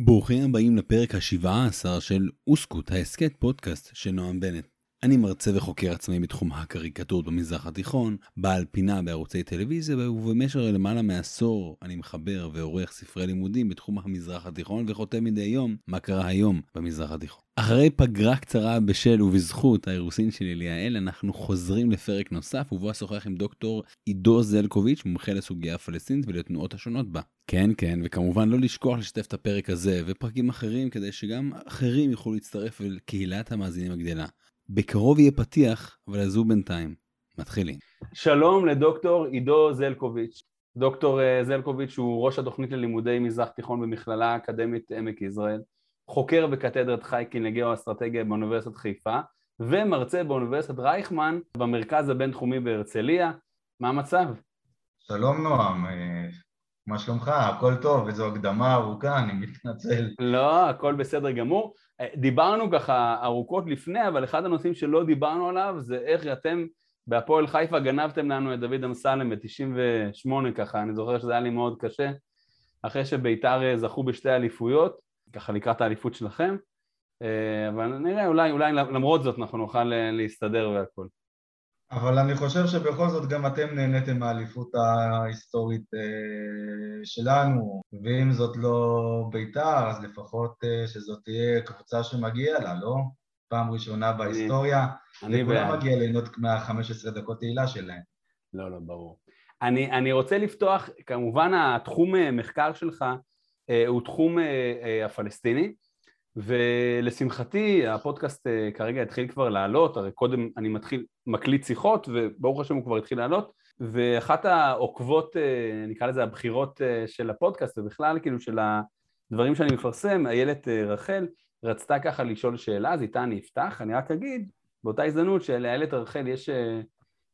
ברוכים הבאים לפרק ה-17 של אוסקוט, ההסכת פודקאסט של נועם בנט. אני מרצה וחוקר עצמאי בתחום הקריקטורות במזרח התיכון, בעל פינה בערוצי טלוויזיה, ובמשך למעלה מעשור אני מחבר ועורך ספרי לימודים בתחום המזרח התיכון, וחותם מדי יום מה קרה היום במזרח התיכון. אחרי פגרה קצרה בשל ובזכות האירוסין של אליעאל, אנחנו חוזרים לפרק נוסף, ובו אשוחח עם דוקטור עידו זלקוביץ', מומחה לסוגיה הפלסטינית ולתנועות השונות בה. כן, כן, וכמובן לא לשכוח לשתף את הפרק הזה ופרקים אחרים, כדי שגם אחרים יוכלו להצטרף אל קהילת המאזינים הגדלה. בקרוב יהיה פתיח, אבל עזבו בינתיים. מתחילים. שלום לדוקטור עידו זלקוביץ'. דוקטור אה, זלקוביץ' הוא ראש התוכנית ללימודי מזרח תיכון במכללה האקדמית עמק יזרעאל, חוקר בקתדרת חייקין לגיאו-אסטרטגיה באוניברסיטת חיפה, ומרצה באוניברסיטת רייכמן במרכז הבינתחומי בהרצליה. מה המצב? שלום נועם, אה, מה שלומך? הכל טוב, איזו הקדמה ארוכה, אני מתנצל. לא, הכל בסדר גמור. דיברנו ככה ארוכות לפני, אבל אחד הנושאים שלא דיברנו עליו זה איך אתם בהפועל חיפה גנבתם לנו את דוד אמסלם ב-98 ככה, אני זוכר שזה היה לי מאוד קשה, אחרי שביתר אה, זכו בשתי אליפויות, ככה לקראת האליפות שלכם, אה, אבל נראה, אולי, אולי למרות זאת אנחנו נוכל אה, להסתדר והכל. אבל אני חושב שבכל זאת גם אתם נהניתם מהאליפות ההיסטורית שלנו, ואם זאת לא בית"ר, אז לפחות שזאת תהיה קבוצה שמגיעה לה, לא? פעם ראשונה בהיסטוריה, לכולם מגיע ליהנות מה-15 דקות תהילה שלהם. לא, לא, ברור. אני, אני רוצה לפתוח, כמובן התחום מחקר שלך הוא תחום הפלסטיני, ולשמחתי הפודקאסט כרגע התחיל כבר לעלות, הרי קודם אני מתחיל, מקליט שיחות וברוך השם הוא כבר התחיל לעלות ואחת העוקבות, נקרא לזה הבחירות של הפודקאסט ובכלל כאילו של הדברים שאני מפרסם, איילת רחל רצתה ככה לשאול שאלה, אז איתה אני אפתח, אני רק אגיד באותה הזדמנות שלאיילת רחל יש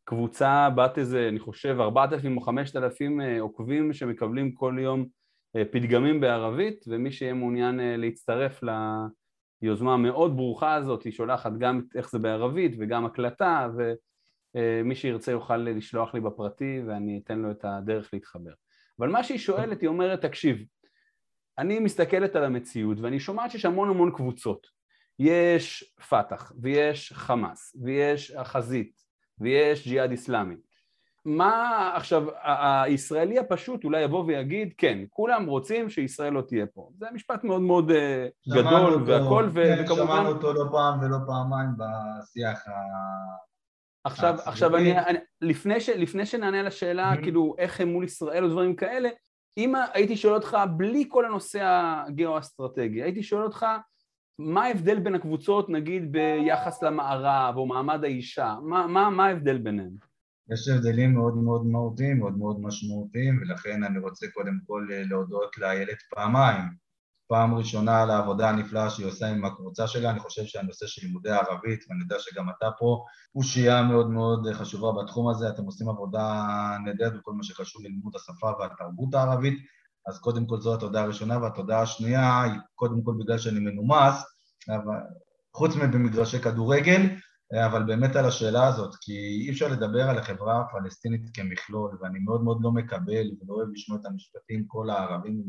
קבוצה בת איזה, אני חושב, 4,000 או 5,000 עוקבים שמקבלים כל יום פתגמים בערבית, ומי שיהיה מעוניין להצטרף ליוזמה המאוד ברוכה הזאת, היא שולחת גם איך זה בערבית וגם הקלטה, ומי שירצה יוכל לשלוח לי בפרטי ואני אתן לו את הדרך להתחבר. אבל מה שהיא שואלת, היא אומרת, תקשיב, אני מסתכלת על המציאות ואני שומעת שיש המון המון קבוצות. יש פת"ח, ויש חמאס, ויש החזית, ויש ג'יהאד איסלאמי. מה עכשיו, הישראלי הפשוט אולי יבוא ויגיד, כן, כולם רוצים שישראל לא תהיה פה. זה משפט מאוד מאוד אה, גדול אותו, והכל, כן, וכמובן... שמענו אותו לא פעם ולא פעמיים בשיח ה... עכשיו, עכשיו אני, אני, לפני, ש, לפני שנענה על השאלה, mm-hmm. כאילו, איך הם מול ישראל או דברים כאלה, אם הייתי שואל אותך, בלי כל הנושא הגיאו-אסטרטגי, הייתי שואל אותך, מה ההבדל בין הקבוצות, נגיד, ביחס למערב או מעמד האישה? מה, מה, מה ההבדל ביניהם? יש הבדלים מאוד מאוד מהותיים, מאוד מאוד משמעותיים, ולכן אני רוצה קודם כל להודות לאיילת פעמיים. פעם ראשונה על העבודה הנפלאה שהיא עושה עם הקבוצה שלה, אני חושב שהנושא של לימודי ערבית, ואני יודע שגם אתה פה, הוא שיעה מאוד מאוד חשובה בתחום הזה, אתם עושים עבודה נהדרת בכל מה שקשור ללימוד השפה והתרבות הערבית, אז קודם כל זו התודה הראשונה, והתודה השנייה היא קודם כל בגלל שאני מנומס, אבל חוץ מבמגרשי כדורגל, אבל באמת על השאלה הזאת, כי אי אפשר לדבר על החברה הפלסטינית כמכלול, ואני מאוד מאוד לא מקבל ולא אוהב לשמוע את המשפטים כל הערבים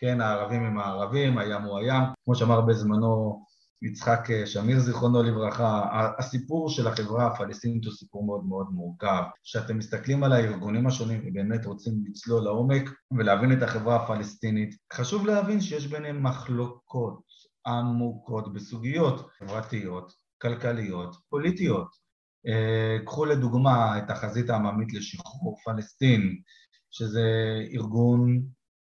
כן, הערבים הם הערבים, הים הוא הים, כמו שאמר בזמנו יצחק אה, שמיר זיכרונו לברכה, הסיפור של החברה הפלסטינית הוא סיפור מאוד מאוד מורכב. כשאתם מסתכלים על הארגונים השונים ובאמת רוצים לצלול לעומק ולהבין את החברה הפלסטינית, חשוב להבין שיש ביניהם מחלוקות עמוקות בסוגיות חברתיות, כלכליות, פוליטיות. אה, קחו לדוגמה את החזית העממית לשחרור פלסטין, שזה ארגון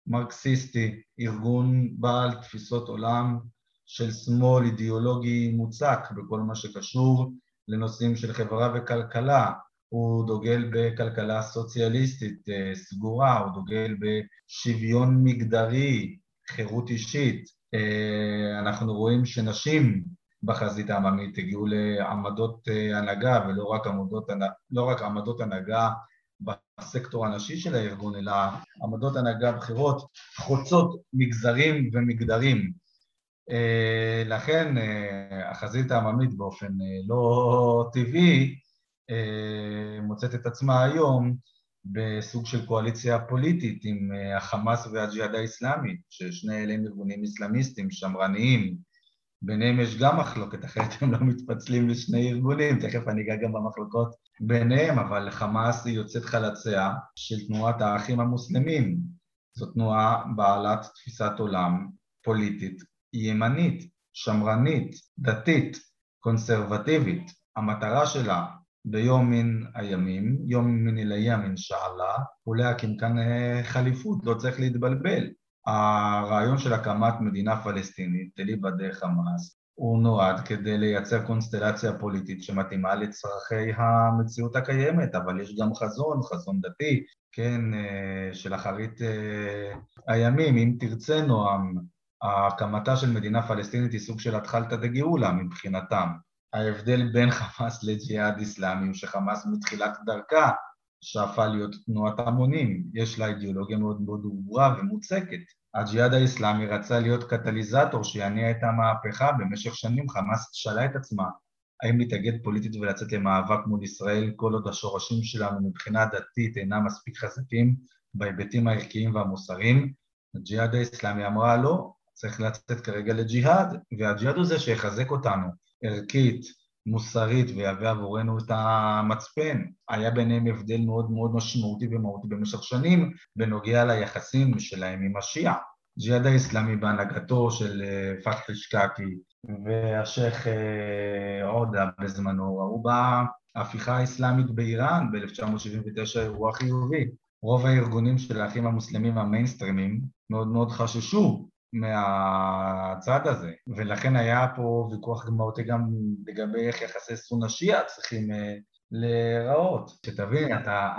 מרקסיסטי, ארגון בעל תפיסות עולם של שמאל אידיאולוגי מוצק בכל מה שקשור לנושאים של חברה וכלכלה. הוא דוגל בכלכלה סוציאליסטית אה, סגורה, הוא דוגל בשוויון מגדרי, חירות אישית. אה, אנחנו רואים שנשים בחזית העממית הגיעו לעמדות אה, הנהגה ולא רק עמדות, לא רק עמדות הנהגה בסקטור הנשי של הארגון, אלא עמדות הנהגה בכירות חוצות מגזרים ומגדרים. אה, לכן אה, החזית העממית באופן לא טבעי מוצאת את עצמה היום בסוג של קואליציה פוליטית עם החמאס והג'יהאד האיסלאמי, ששני אלה הם ארגונים אסלאמיסטיים, שמרניים, ביניהם יש גם מחלוקת, אחרת הם לא מתפצלים לשני ארגונים, תכף אני אגע גם במחלוקות ביניהם, אבל חמאס היא יוצאת חלציה של תנועת האחים המוסלמים. זו תנועה בעלת תפיסת עולם פוליטית ימנית, שמרנית, דתית, קונסרבטיבית. המטרה שלה ביום מן הימים, יום מן אל-איים אינשאללה, הוא להקים כאן אה, חליפות, לא צריך להתבלבל. הרעיון של הקמת מדינה פלסטינית, תליבא דה חמאס, הוא נועד כדי לייצר קונסטלציה פוליטית שמתאימה לצרכי המציאות הקיימת, אבל יש גם חזון, חזון דתי, כן, אה, של אחרית אה, הימים, אם תרצה נועם, הקמתה של מדינה פלסטינית היא סוג של התחלתא דגאולה מבחינתם. ההבדל בין חמאס לג'יהאד איסלאמי הוא שחמאס מתחילת דרכה שאפה להיות תנועת המונים, יש לה אידיאולוגיה מאוד מאוד ברורה ומוצקת. הג'יהאד האיסלאמי רצה להיות קטליזטור שיניע את המהפכה, במשך שנים חמאס שאלה את עצמה האם להתאגד פוליטית ולצאת למאבק מול ישראל כל עוד השורשים שלנו מבחינה דתית אינם מספיק חזקים בהיבטים הערכיים והמוסריים. הג'יהאד האיסלאמי אמרה לא, צריך לצאת כרגע לג'יהאד, והג'יהאד הוא זה שיחזק אותנו ערכית, מוסרית ויהווה עבורנו את המצפן. היה ביניהם הבדל מאוד מאוד משמעותי ומהותי במשך שנים בנוגע ליחסים שלהם עם השיעה. ג'יהאד האיסלאמי בהנהגתו של אה, פתחי שקקי והשייח' אה, עודה בזמנו ראו בהפיכה האסלאמית באיראן ב-1979 אירוע חיובי. רוב הארגונים של האחים המוסלמים המיינסטרימים מאוד מאוד חששו מהצד הזה, ולכן היה פה ויכוח מהותי גם לגבי איך יחסי סונה שיעה צריכים uh, להיראות. שתבין, אתה,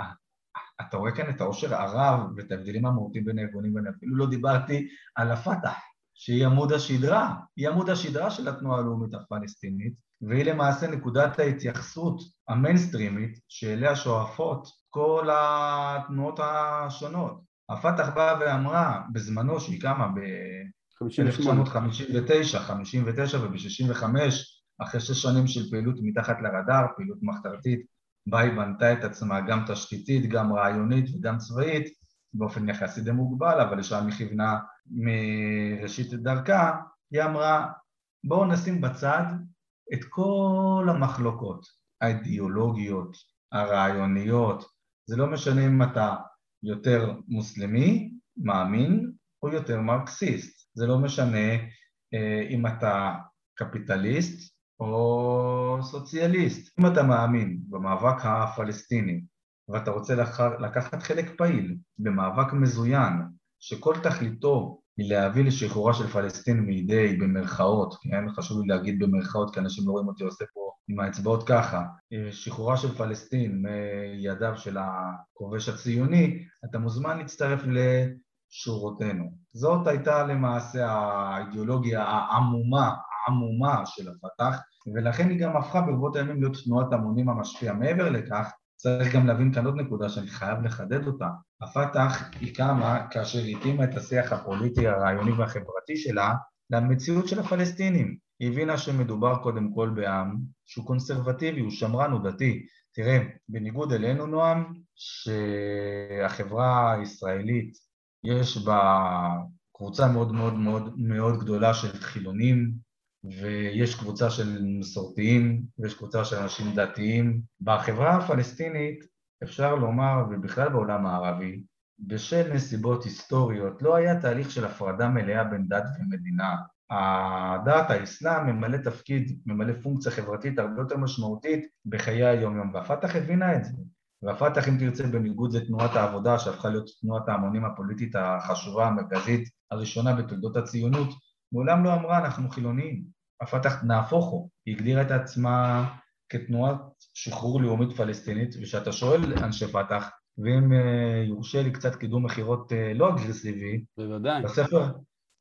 אתה רואה כאן את העושר הרב ואת ההבדלים המהותיים בין הארגונים, ואני אפילו לא דיברתי על הפת"ח, שהיא עמוד השדרה, היא עמוד השדרה של התנועה הלאומית הפלסטינית, והיא למעשה נקודת ההתייחסות המיינסטרימית שאליה שואפות כל התנועות השונות. הפת"ח באה ואמרה בזמנו שהיא קמה ב-1959, 59 וב-65, אחרי שש שנים של פעילות מתחת לרדאר, פעילות מחתרתית, בה היא בנתה את עצמה גם תשתיתית, גם רעיונית וגם צבאית, באופן יחסי די מוגבל, אבל לשם היא כיוונה מראשית דרכה, היא אמרה בואו נשים בצד את כל המחלוקות האידיאולוגיות, הרעיוניות, זה לא משנה אם אתה יותר מוסלמי, מאמין, או יותר מרקסיסט. זה לא משנה אה, אם אתה קפיטליסט או סוציאליסט. אם אתה מאמין במאבק הפלסטיני ואתה רוצה. לקחת חלק פעיל במאבק מזוין שכל תכליתו היא להביא לשחרורה של פלסטין מידי במרכאות, כן? חשוב לי להגיד במרכאות כי אנשים לא רואים אותי עושה פה עם האצבעות ככה, אה, שחרורה של פלסטין מידיו של הכובש הציוני, אתה מוזמן להצטרף לשורותינו. זאת הייתה למעשה האידיאולוגיה העמומה, העמומה של הפת"ח, ולכן היא גם הפכה ברבות הימים להיות תנועת המונים המשפיע. מעבר לכך, צריך גם להבין כאן עוד נקודה שאני חייב לחדד אותה. הפת"ח היא קמה כאשר התאימה את השיח הפוליטי, הרעיוני והחברתי שלה למציאות של הפלסטינים. היא הבינה שמדובר קודם כל בעם שהוא קונסרבטיבי, הוא שמרן, הוא דתי. תראה, בניגוד אלינו, נועם, שהחברה הישראלית יש בה קבוצה מאוד מאוד מאוד מאוד גדולה של חילונים, ויש קבוצה של מסורתיים, ויש קבוצה של אנשים דתיים. בחברה הפלסטינית אפשר לומר, ובכלל בעולם הערבי, בשל נסיבות היסטוריות לא היה תהליך של הפרדה מלאה בין דת ומדינה. הדת, האסלאם, ממלא תפקיד, ממלא פונקציה חברתית הרבה יותר משמעותית בחיי היום-יום, והפת"ח הבינה את זה. והפת"ח, אם תרצה, בניגוד לתנועת העבודה, שהפכה להיות תנועת ההמונים הפוליטית החשובה, המרכזית, הראשונה בתולדות הציונות, מעולם לא אמרה אנחנו חילונים. הפת"ח, נהפוך הוא, היא הגדירה את עצמה כתנועת שחרור לאומית פלסטינית, וכשאתה שואל אנשי פת"ח, ואם uh, יורשה לי קצת קידום מכירות uh, לא אגרסיבי, בוודאי. בספר,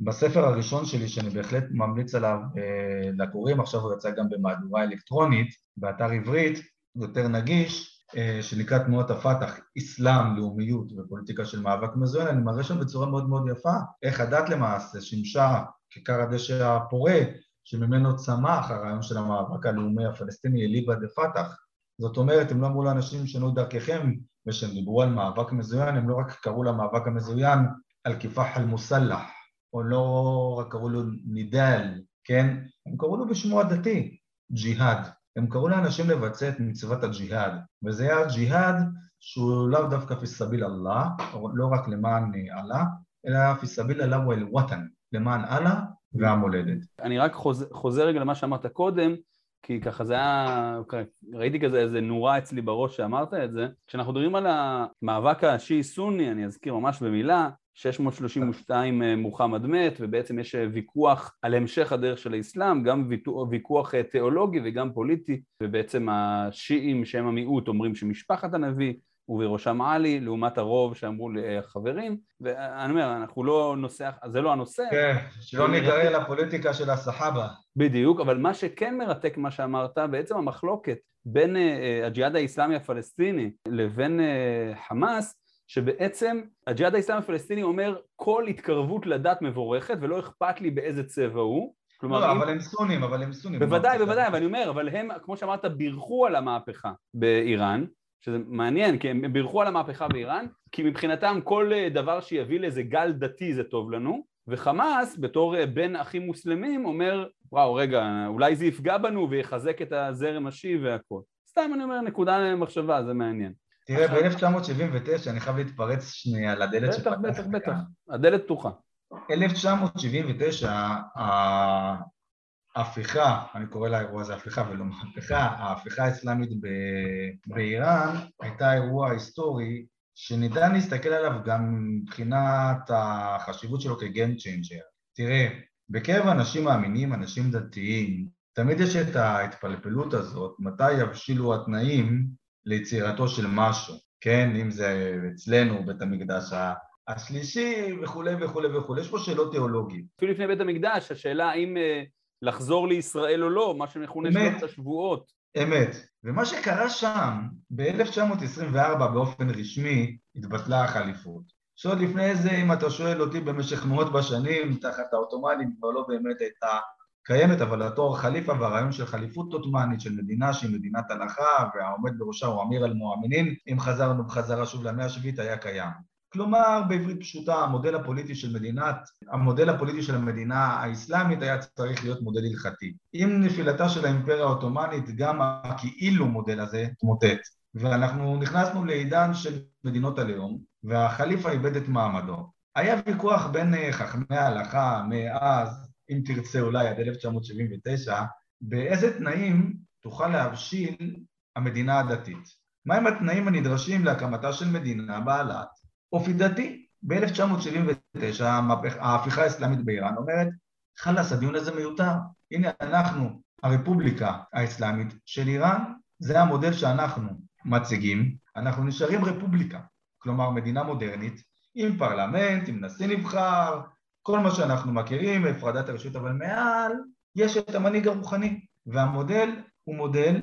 בספר הראשון שלי, שאני בהחלט ממליץ עליו אה, לקוראים, עכשיו הוא יצא גם במהדורה אלקטרונית, באתר עברית, יותר נגיש, אה, שנקרא תנועת הפת"ח, אסלאם, לאומיות ופוליטיקה של מאבק מזוין, אני מראה שם בצורה מאוד מאוד יפה איך הדת למעשה שימשה כיכר הדשא הפורה, שממנו צמח הרעיון של המאבק הלאומי הפלסטיני, אליבא דה פת"ח. זאת אומרת, הם לא אמרו לאנשים שנו דרככם, ושהם דיברו על מאבק מזוין, הם לא רק קראו למאבק המזוין על כיפח אל-מוסלח, או לא רק קראו לו נידל, כן? הם קראו לו בשמו הדתי, ג'יהאד. הם קראו לאנשים לבצע את מצוות הג'יהאד, וזה היה ג'יהאד שהוא לאו דווקא פיסביל אללה, לא רק למען אללה, אלא פיסביל אללה ואל וואטן, למען אללה והמולדת. אני רק חוזר, חוזר רגע למה שאמרת קודם, כי ככה זה היה, ראיתי כזה איזה נורה אצלי בראש שאמרת את זה. כשאנחנו מדברים על המאבק השיעי-סוני, אני אזכיר ממש במילה, 632 אה, מוחמד מת, ובעצם יש אה, ויכוח על המשך הדרך של האסלאם, גם ויכוח אה, תיאולוגי וגם פוליטי, ובעצם השיעים שהם המיעוט אומרים שמשפחת הנביא ובראשם עלי, לעומת הרוב שאמרו לחברים, ואני אומר, אנחנו לא נושא, זה לא הנושא. כן, שלא ניגרר לפוליטיקה של הסחאבה. בדיוק, אבל מה שכן מרתק מה שאמרת, בעצם המחלוקת בין הג'יהאד האיסלאמי הפלסטיני לבין חמאס, שבעצם הג'יהאד האיסלאמי הפלסטיני אומר כל התקרבות לדת מבורכת ולא אכפת לי באיזה צבע הוא כלומר, לא, אם... אבל הם סונים, אבל הם סונים. בוודאי, בוודאי, אבל אני אומר, אבל הם, כמו שאמרת, בירכו על המהפכה באיראן, שזה מעניין, כי הם בירכו על המהפכה באיראן, כי מבחינתם כל דבר שיביא לאיזה גל דתי זה טוב לנו, וחמאס, בתור בן אחים מוסלמים, אומר, וואו, רגע, אולי זה יפגע בנו ויחזק את הזרם השיעי והכל. סתם אני אומר, נקודה למחשבה, זה מעניין. תראה, ב-1979, אני חייב להתפרץ שנייה לדלת שפתחת. בטח, בטח, בטח, הדלת פתוחה. 1979, ההפיכה, אני קורא לאירוע הזה הפיכה ולא מהפכה, ההפיכה האסלאמית באיראן הייתה אירוע היסטורי שניתן להסתכל עליו גם מבחינת החשיבות שלו changer. תראה, בקרב אנשים מאמינים, אנשים דתיים, תמיד יש את ההתפלפלות הזאת, מתי יבשילו התנאים ליצירתו של משהו, כן? אם זה אצלנו, בית המקדש השלישי וכולי וכולי וכולי, יש פה שאלות תיאולוגיות. אפילו לפני בית המקדש, השאלה האם אה, לחזור לישראל או לא, מה שמכונה שלושת השבועות. אמת. ומה שקרה שם, ב-1924 באופן רשמי, התבטלה החליפות. שעוד לפני זה, אם אתה שואל אותי, במשך מאות בשנים, תחת העות'מאנים כבר לא באמת הייתה קיימת, אבל התואר חליפה והרעיון של חליפות עות'מאנית, של מדינה שהיא מדינת הלכה, והעומד בראשה הוא אמיר אל-מואמינים, אם חזרנו בחזרה שוב למאה השביעית, היה קיים. כלומר, בעברית פשוטה, המודל הפוליטי של מדינת, המודל הפוליטי של המדינה האסלאמית היה צריך להיות מודל הלכתי. עם נפילתה של האימפריה העות'מאנית, גם הכאילו מודל הזה התמוטט. ואנחנו נכנסנו לעידן של מדינות הלאום, והחליפה איבד את מעמדו. היה ויכוח בין חכמי ההלכה מאז אם תרצה אולי עד 1979, באיזה תנאים תוכל להבשיל המדינה הדתית. מהם התנאים הנדרשים להקמתה של מדינה בעלת אופי דתי? ב-1979 ההפיכה האסלאמית באיראן אומרת, חלאס, הדיון הזה מיותר. הנה אנחנו, הרפובליקה האסלאמית של איראן, זה המודל שאנחנו מציגים, אנחנו נשארים רפובליקה, כלומר מדינה מודרנית, עם פרלמנט, עם נשיא נבחר, כל מה שאנחנו מכירים, הפרדת הרשות, אבל מעל יש את המנהיג הרוחני, והמודל הוא מודל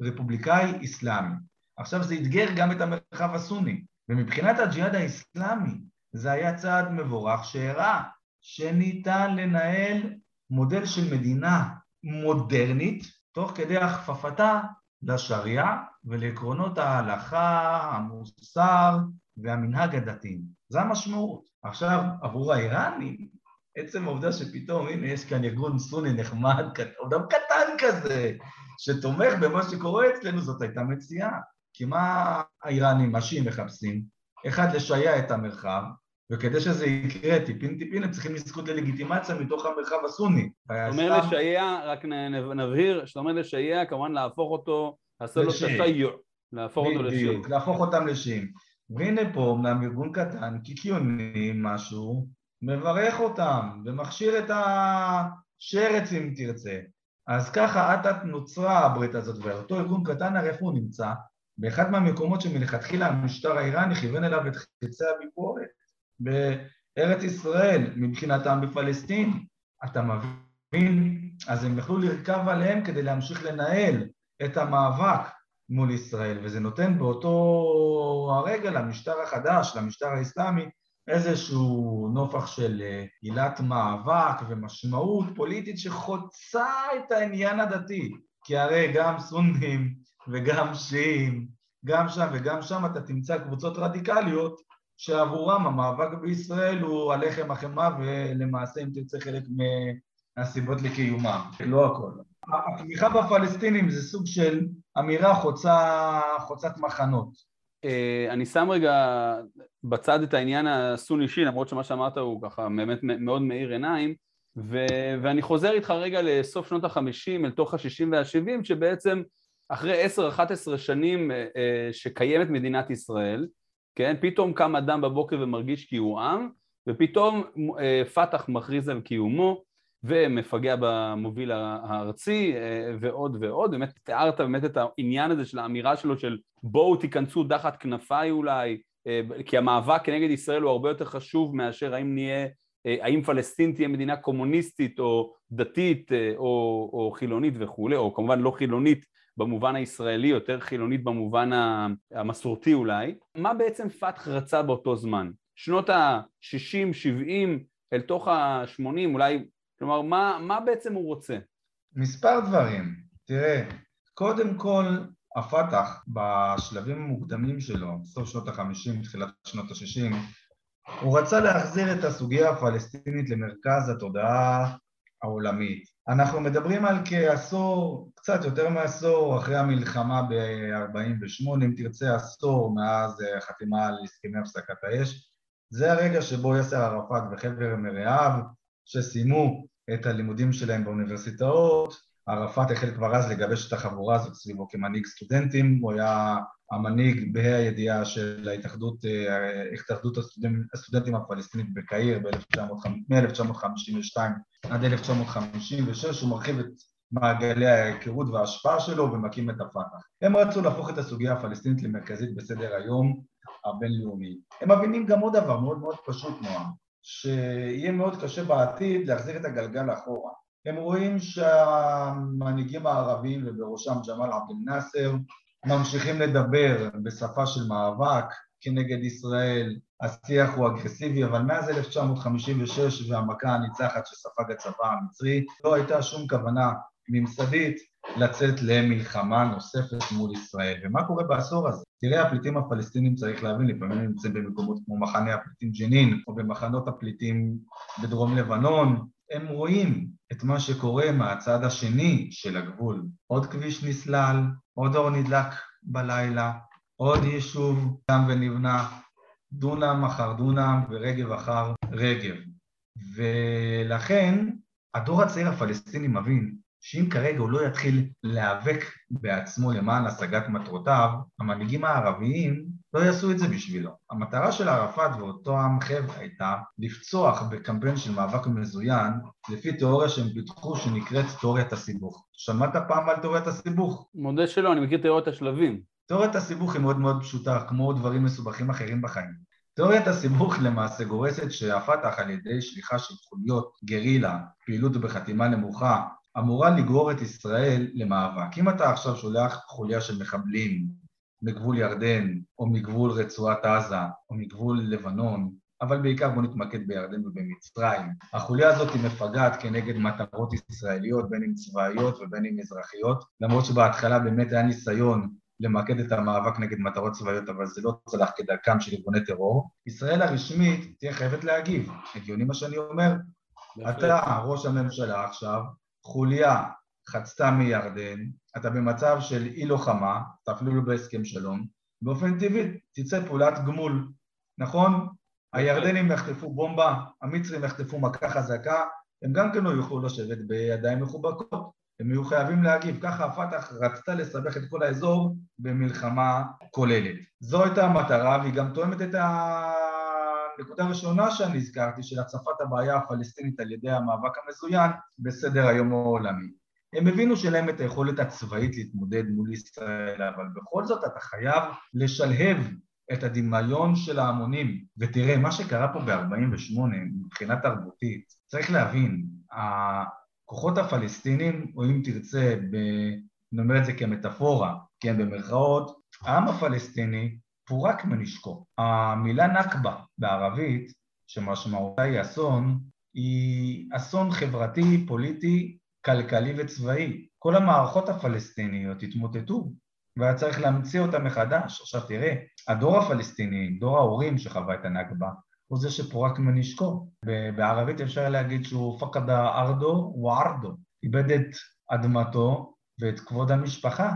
רפובליקאי אסלאמי. עכשיו זה אתגר גם את המרחב הסוני, ומבחינת הג'יהאד האסלאמי זה היה צעד מבורך שהראה שניתן לנהל מודל של מדינה מודרנית תוך כדי הכפפתה לשריעה ולעקרונות ההלכה, המוסר והמנהג הדתי. זו המשמעות. עכשיו, עבור האיראנים, עצם העובדה שפתאום, הנה, יש כאן ארגון סוני נחמד, אדם קטן כזה, שתומך במה שקורה אצלנו, זאת הייתה מציאה. כי מה האיראנים, מה שהם מחפשים? אחד, לשייע את המרחב, וכדי שזה יקרה טיפין טיפין, הם צריכים לזכות ללגיטימציה מתוך המרחב הסוני. זאת אומרת לשייע, רק נבהיר, זאת אומרת לשייע, כמובן להפוך אותו, לעשות לו תשיוע, להפוך אותו לשיעים. בדיוק, להפוך אותם לשיעים. והנה פה אמנם ארגון קטן, קיקיוני משהו, מברך אותם ומכשיר את השרץ אם תרצה. אז ככה אט אט נוצרה הברית הזאת, ואותו ארגון קטן הרי איפה הוא נמצא? באחד מהמקומות שמלכתחילה המשטר האיראני כיוון אליו את חיצי הביקורת בארץ ישראל, מבחינתם בפלסטין. אתה מבין? אז הם יכלו לרכב עליהם כדי להמשיך לנהל את המאבק מול ישראל, וזה נותן באותו הרגע למשטר החדש, למשטר האסלאמי, איזשהו נופח של אה, עילת מאבק ומשמעות פוליטית שחוצה את העניין הדתי, כי הרי גם סונים וגם שיעים גם שם וגם שם אתה תמצא קבוצות רדיקליות שעבורם המאבק בישראל הוא הלחם החמאה ולמעשה אם תרצה חלק מהסיבות לקיומם, לא הכל. התמיכה בפלסטינים זה סוג של אמירה חוצה, חוצת מחנות. אה, אני שם רגע בצד את העניין הסוני-שי, למרות שמה שאמרת הוא ככה באמת מאוד מאיר עיניים, ו- ואני חוזר איתך רגע לסוף שנות החמישים, אל תוך השישים והשבעים, שבעצם אחרי עשר, אחת עשרה שנים אה, אה, שקיימת מדינת ישראל, כן, פתאום קם אדם בבוקר ומרגיש כי הוא עם, ופתאום פת"ח מכריז על קיומו, ומפגע במוביל הארצי ועוד ועוד, באמת תיארת באמת את העניין הזה של האמירה שלו של בואו תיכנסו תחת כנפיי אולי, כי המאבק כנגד ישראל הוא הרבה יותר חשוב מאשר האם נהיה, האם פלסטין תהיה מדינה קומוניסטית או דתית או, או חילונית וכולי, או כמובן לא חילונית במובן הישראלי, יותר חילונית במובן המסורתי אולי. מה בעצם פתח רצה באותו זמן? שנות ה-60, 70, אל תוך ה-80, אולי כלומר, מה, מה בעצם הוא רוצה? מספר דברים. תראה, קודם כל, הפת"ח בשלבים המוקדמים שלו, סוף שנות ה-50, תחילת שנות ה-60, הוא רצה להחזיר את הסוגיה הפלסטינית למרכז התודעה העולמית. אנחנו מדברים על כעשור, קצת יותר מעשור, אחרי המלחמה ב-48, אם תרצה עשור מאז החתימה על הסכמי הפסקת האש. זה הרגע שבו יאסר ערפאת וחבר מרעיו שסיימו את הלימודים שלהם באוניברסיטאות, ערפאת החל כבר אז לגבש את החבורה הזאת סביבו כמנהיג סטודנטים, הוא היה המנהיג בה"א הידיעה של ההתאחדות, אה, התאחדות הסטודנט, הסטודנטים הפלסטינית בקהיר מ-1952 עד 1956, הוא מרחיב את מעגלי ההיכרות וההשפעה שלו ומקים את הפת"ח. הם רצו להפוך את הסוגיה הפלסטינית למרכזית בסדר היום הבינלאומי. הם מבינים גם עוד דבר מאוד מאוד פשוט נועם, שיהיה מאוד קשה בעתיד להחזיר את הגלגל אחורה. הם רואים שהמנהיגים הערבים ובראשם ג'מאל עבד אל-נאסר ממשיכים לדבר בשפה של מאבק כנגד ישראל, השיח הוא אגרסיבי, אבל מאז 1956 והמכה הניצחת שספג הצבא המצרי לא הייתה שום כוונה ממסדית לצאת למלחמה נוספת מול ישראל. ומה קורה בעשור הזה? תראה, הפליטים הפלסטינים, צריך להבין, לפעמים נמצאים במקומות כמו מחנה הפליטים ג'נין, או במחנות הפליטים בדרום לבנון, הם רואים את מה שקורה מהצד השני של הגבול. עוד כביש נסלל, עוד אור נדלק בלילה, עוד יישוב קם ונבנה, דונם אחר דונם ורגב אחר רגב. ולכן הדור הצעיר הפלסטיני מבין שאם כרגע הוא לא יתחיל להיאבק בעצמו למען השגת מטרותיו, המנהיגים הערביים לא יעשו את זה בשבילו. המטרה של ערפאת ואותו עם חבר'ה הייתה לפצוח בקמפיין של מאבק מזוין לפי תיאוריה שהם פיתחו שנקראת תיאוריית הסיבוך. שמעת פעם על תיאוריית הסיבוך? מודה שלא, אני מכיר תיאוריית השלבים. תיאוריית הסיבוך היא מאוד מאוד פשוטה, כמו דברים מסובכים אחרים בחיים. תיאוריית הסיבוך למעשה גורסת שהפת"ח על ידי שליחה של חוליות גרילה, פעילות בחתימה נמוכה, אמורה לגרור את ישראל למאבק. אם אתה עכשיו שולח חוליה של מחבלים מגבול ירדן, או מגבול רצועת עזה, או מגבול לבנון, אבל בעיקר בוא נתמקד בירדן ובמצרים. החוליה הזאת היא מפגעת כנגד מטרות ישראליות, בין אם צבאיות ובין אם אזרחיות, למרות שבהתחלה באמת היה ניסיון למקד את המאבק נגד מטרות צבאיות, אבל זה לא צלח כדרכם של ארגוני טרור. ישראל הרשמית תהיה חייבת להגיב. הגיוני מה שאני אומר? אתה, ראש הממשלה עכשיו, חוליה חצתה מירדן, אתה במצב של אי לוחמה, אתה אפילו לא בהסכם שלום, באופן טבעי תצא פעולת גמול, נכון? הירדנים יחטפו בומבה, המצרים יחטפו מכה חזקה, הם גם כן לא יוכלו לשבת בידיים מחובקות, הם יהיו חייבים להגיב, ככה הפת"ח רצתה לסבך את כל האזור במלחמה כוללת. זו הייתה המטרה והיא גם תואמת את הנקודה הראשונה שאני הזכרתי של הצפת הבעיה הפלסטינית על ידי המאבק המזוין בסדר היום העולמי. הם הבינו שלהם את היכולת הצבאית להתמודד מול ישראל, אבל בכל זאת אתה חייב לשלהב את הדמיון של ההמונים. ותראה, מה שקרה פה ב-48' מבחינה תרבותית, צריך להבין, הכוחות הפלסטינים, או אם תרצה. אני אומר את זה כמטאפורה, כן, במרכאות, העם הפלסטיני פורק מנשקו. המילה נכבה בערבית, שמשמעותה היא אסון, היא אסון חברתי, פוליטי, כלכלי וצבאי. כל המערכות הפלסטיניות התמוטטו והיה צריך להמציא אותה מחדש. עכשיו תראה, הדור הפלסטיני, דור ההורים שחווה את הנכבה, הוא זה שפורק מנשקו. בערבית אפשר להגיד שהוא פקד ארדו וערדו, איבד את אדמתו ואת כבוד המשפחה.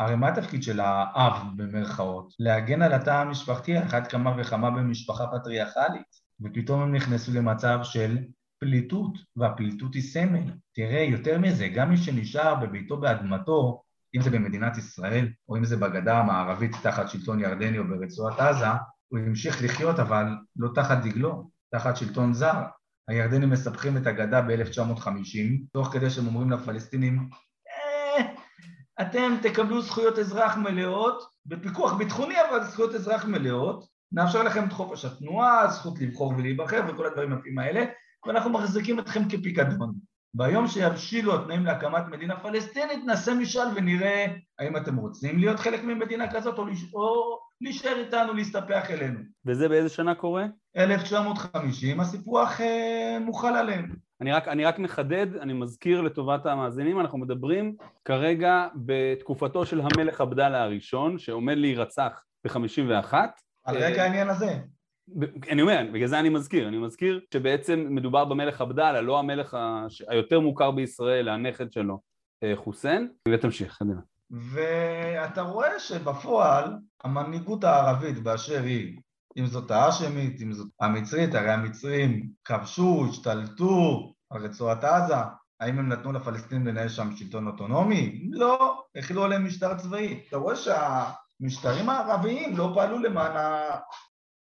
הרי מה התפקיד של האב במרכאות? להגן על התא המשפחתי, אחת כמה וכמה במשפחה פטריארכלית, ופתאום הם נכנסו למצב של פליטות, והפליטות היא סמל. תראה, יותר מזה, גם מי שנשאר בביתו באדמתו, אם זה במדינת ישראל, או אם זה בגדה המערבית תחת שלטון ירדני או ברצועת עזה, הוא המשיך לחיות אבל לא תחת דגלו, תחת שלטון זר. הירדנים מספחים את הגדה ב-1950, תוך כדי שהם אומרים לפלסטינים, אה, אתם תקבלו זכויות אזרח מלאות, בפיקוח ביטחוני אבל זכויות אזרח מלאות, נאפשר לכם את חופש התנועה, זכות לבחור ולהיבחר וכל הדברים היפים האלה, ואנחנו מחזיקים אתכם כפיקדון. ביום שיבשילו התנאים להקמת מדינה פלסטינית, נעשה משאל ונראה האם אתם רוצים להיות חלק ממדינה כזאת או, לש... או להישאר איתנו, להסתפח אלינו. וזה באיזה שנה קורה? 1950, הסיפוח אה, מוכל עליהם. אני רק, אני רק מחדד, אני מזכיר לטובת המאזינים, אנחנו מדברים כרגע בתקופתו של המלך עבדאללה הראשון, שעומד להירצח ב-51. על רקע העניין הזה. אני אומר, בגלל זה אני מזכיר, אני מזכיר שבעצם מדובר במלך עבדאללה, לא המלך היותר מוכר בישראל, הנכד שלו, אה, חוסיין, ותמשיך, קדימה. ואתה רואה שבפועל המנהיגות הערבית באשר היא, אם זאת האשמית, אם זאת המצרית, הרי המצרים כבשו, השתלטו על רצועת עזה, האם הם נתנו לפלסטינים לנהל שם שלטון אוטונומי? לא, הכילו עליהם משטר צבאי. אתה רואה שהמשטרים הערביים לא פעלו למען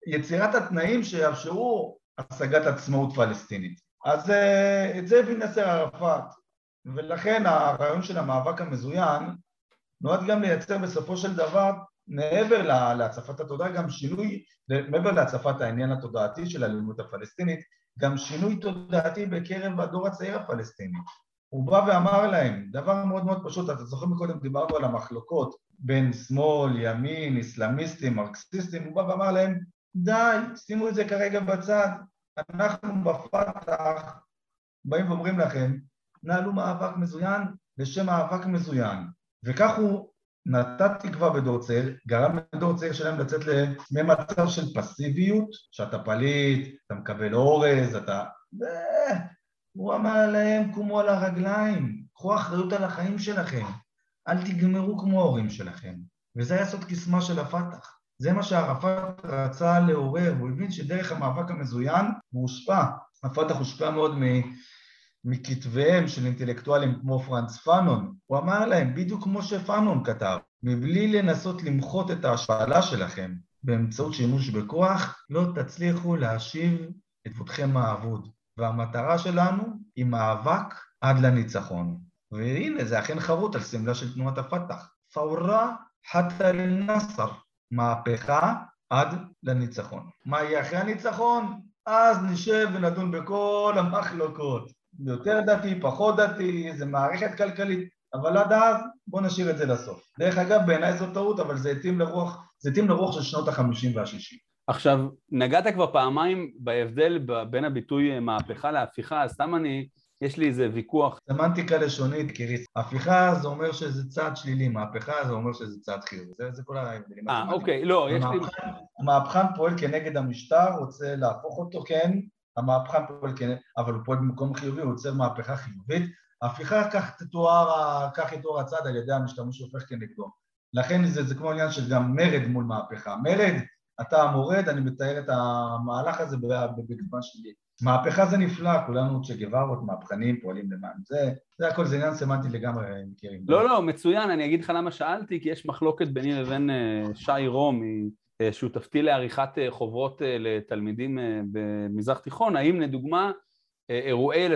יצירת התנאים שיאפשרו השגת עצמאות פלסטינית. אז אה, את זה הבין יאסר ערפאת, ולכן הרעיון של המאבק המזוין נועד גם לייצר בסופו של דבר, מעבר להצפת התודעה, גם שינוי, מעבר להצפת העניין התודעתי של הלימוד הפלסטינית, גם שינוי תודעתי בקרב הדור הצעיר הפלסטיני. הוא בא ואמר להם, דבר מאוד מאוד פשוט, אתה זוכר מקודם דיברנו על המחלוקות בין שמאל, ימין, אסלאמיסטים, מרקסיסטים, הוא בא ואמר להם, די, שימו את זה כרגע בצד. אנחנו בפתח באים ואומרים לכם, נהלו מאבק מזוין לשם מאבק מזוין. וכך הוא נתת תקווה בדור צעיר, גרם לדור צעיר שלהם לצאת למצב של פסיביות, שאתה פליט, אתה מקבל אורז, אתה... הוא אמר להם, קומו על הרגליים, קחו אחריות על החיים שלכם, אל תגמרו כמו ההורים שלכם. וזה היה סוד קסמה של הפתח. זה מה שערפאת רצה לעורר, הוא הבין שדרך המאבק המזוין הוא הושפע. הפתח הושפע מאוד מכתביהם של אינטלקטואלים כמו פרנץ פאנון. הוא אמר להם, בדיוק כמו שפאנון כתב, מבלי לנסות למחות את ההשפלה שלכם באמצעות שימוש בכוח, לא תצליחו להשיב את כבודכם האבוד. והמטרה שלנו היא מאבק עד לניצחון. והנה, זה אכן חרוט על סמלה של תנועת הפתח. פאורה חתא אל-נסר. מהפכה עד לניצחון. מה יהיה אחרי הניצחון? אז נשב ונדון בכל המחלוקות. יותר דתי, פחות דתי, איזה מערכת כלכלית, אבל עד אז בואו נשאיר את זה לסוף. דרך אגב, בעיניי זו טעות, אבל זה התאים לרוח, זה התאים לרוח של שנות החמישים והשישים. עכשיו, נגעת כבר פעמיים בהבדל בין הביטוי מהפכה להפיכה, אז סתם אני יש לי איזה ויכוח. סמנטיקה לשונית, קריס. הפיכה זה אומר שזה צעד שלילי, מהפכה זה אומר שזה צעד חיובי. זה, זה כל ההבדלים. אה, אוקיי, לא, יש לי... המהפכן פועל כנגד המשטר, רוצה להפוך אותו, כן, המהפכן פועל כנגד, אבל הוא פועל במקום חיובי, הוא יוצר מהפכה חיובית. ההפיכה, כך תתואר, כך יתואר הצעד על ידי המשתמש שהופך כנגדו. לכן זה, זה כמו עניין של גם מרד מול מהפכה. מרד, אתה המורד, אני מתאר את המהלך הזה בגוון שלי. מהפכה זה נפלא, כולנו צ'ה גוורות, מהפכנים, פועלים למען זה, זה הכל, זה עניין סמנטי לגמרי, מכירים. לא, לא, מצוין, אני אגיד לך למה שאלתי, כי יש מחלוקת ביני לבין אה, שי רום, שותפתי לעריכת אה, חוברות לתלמידים במזרח תיכון, האם לדוגמה אירועי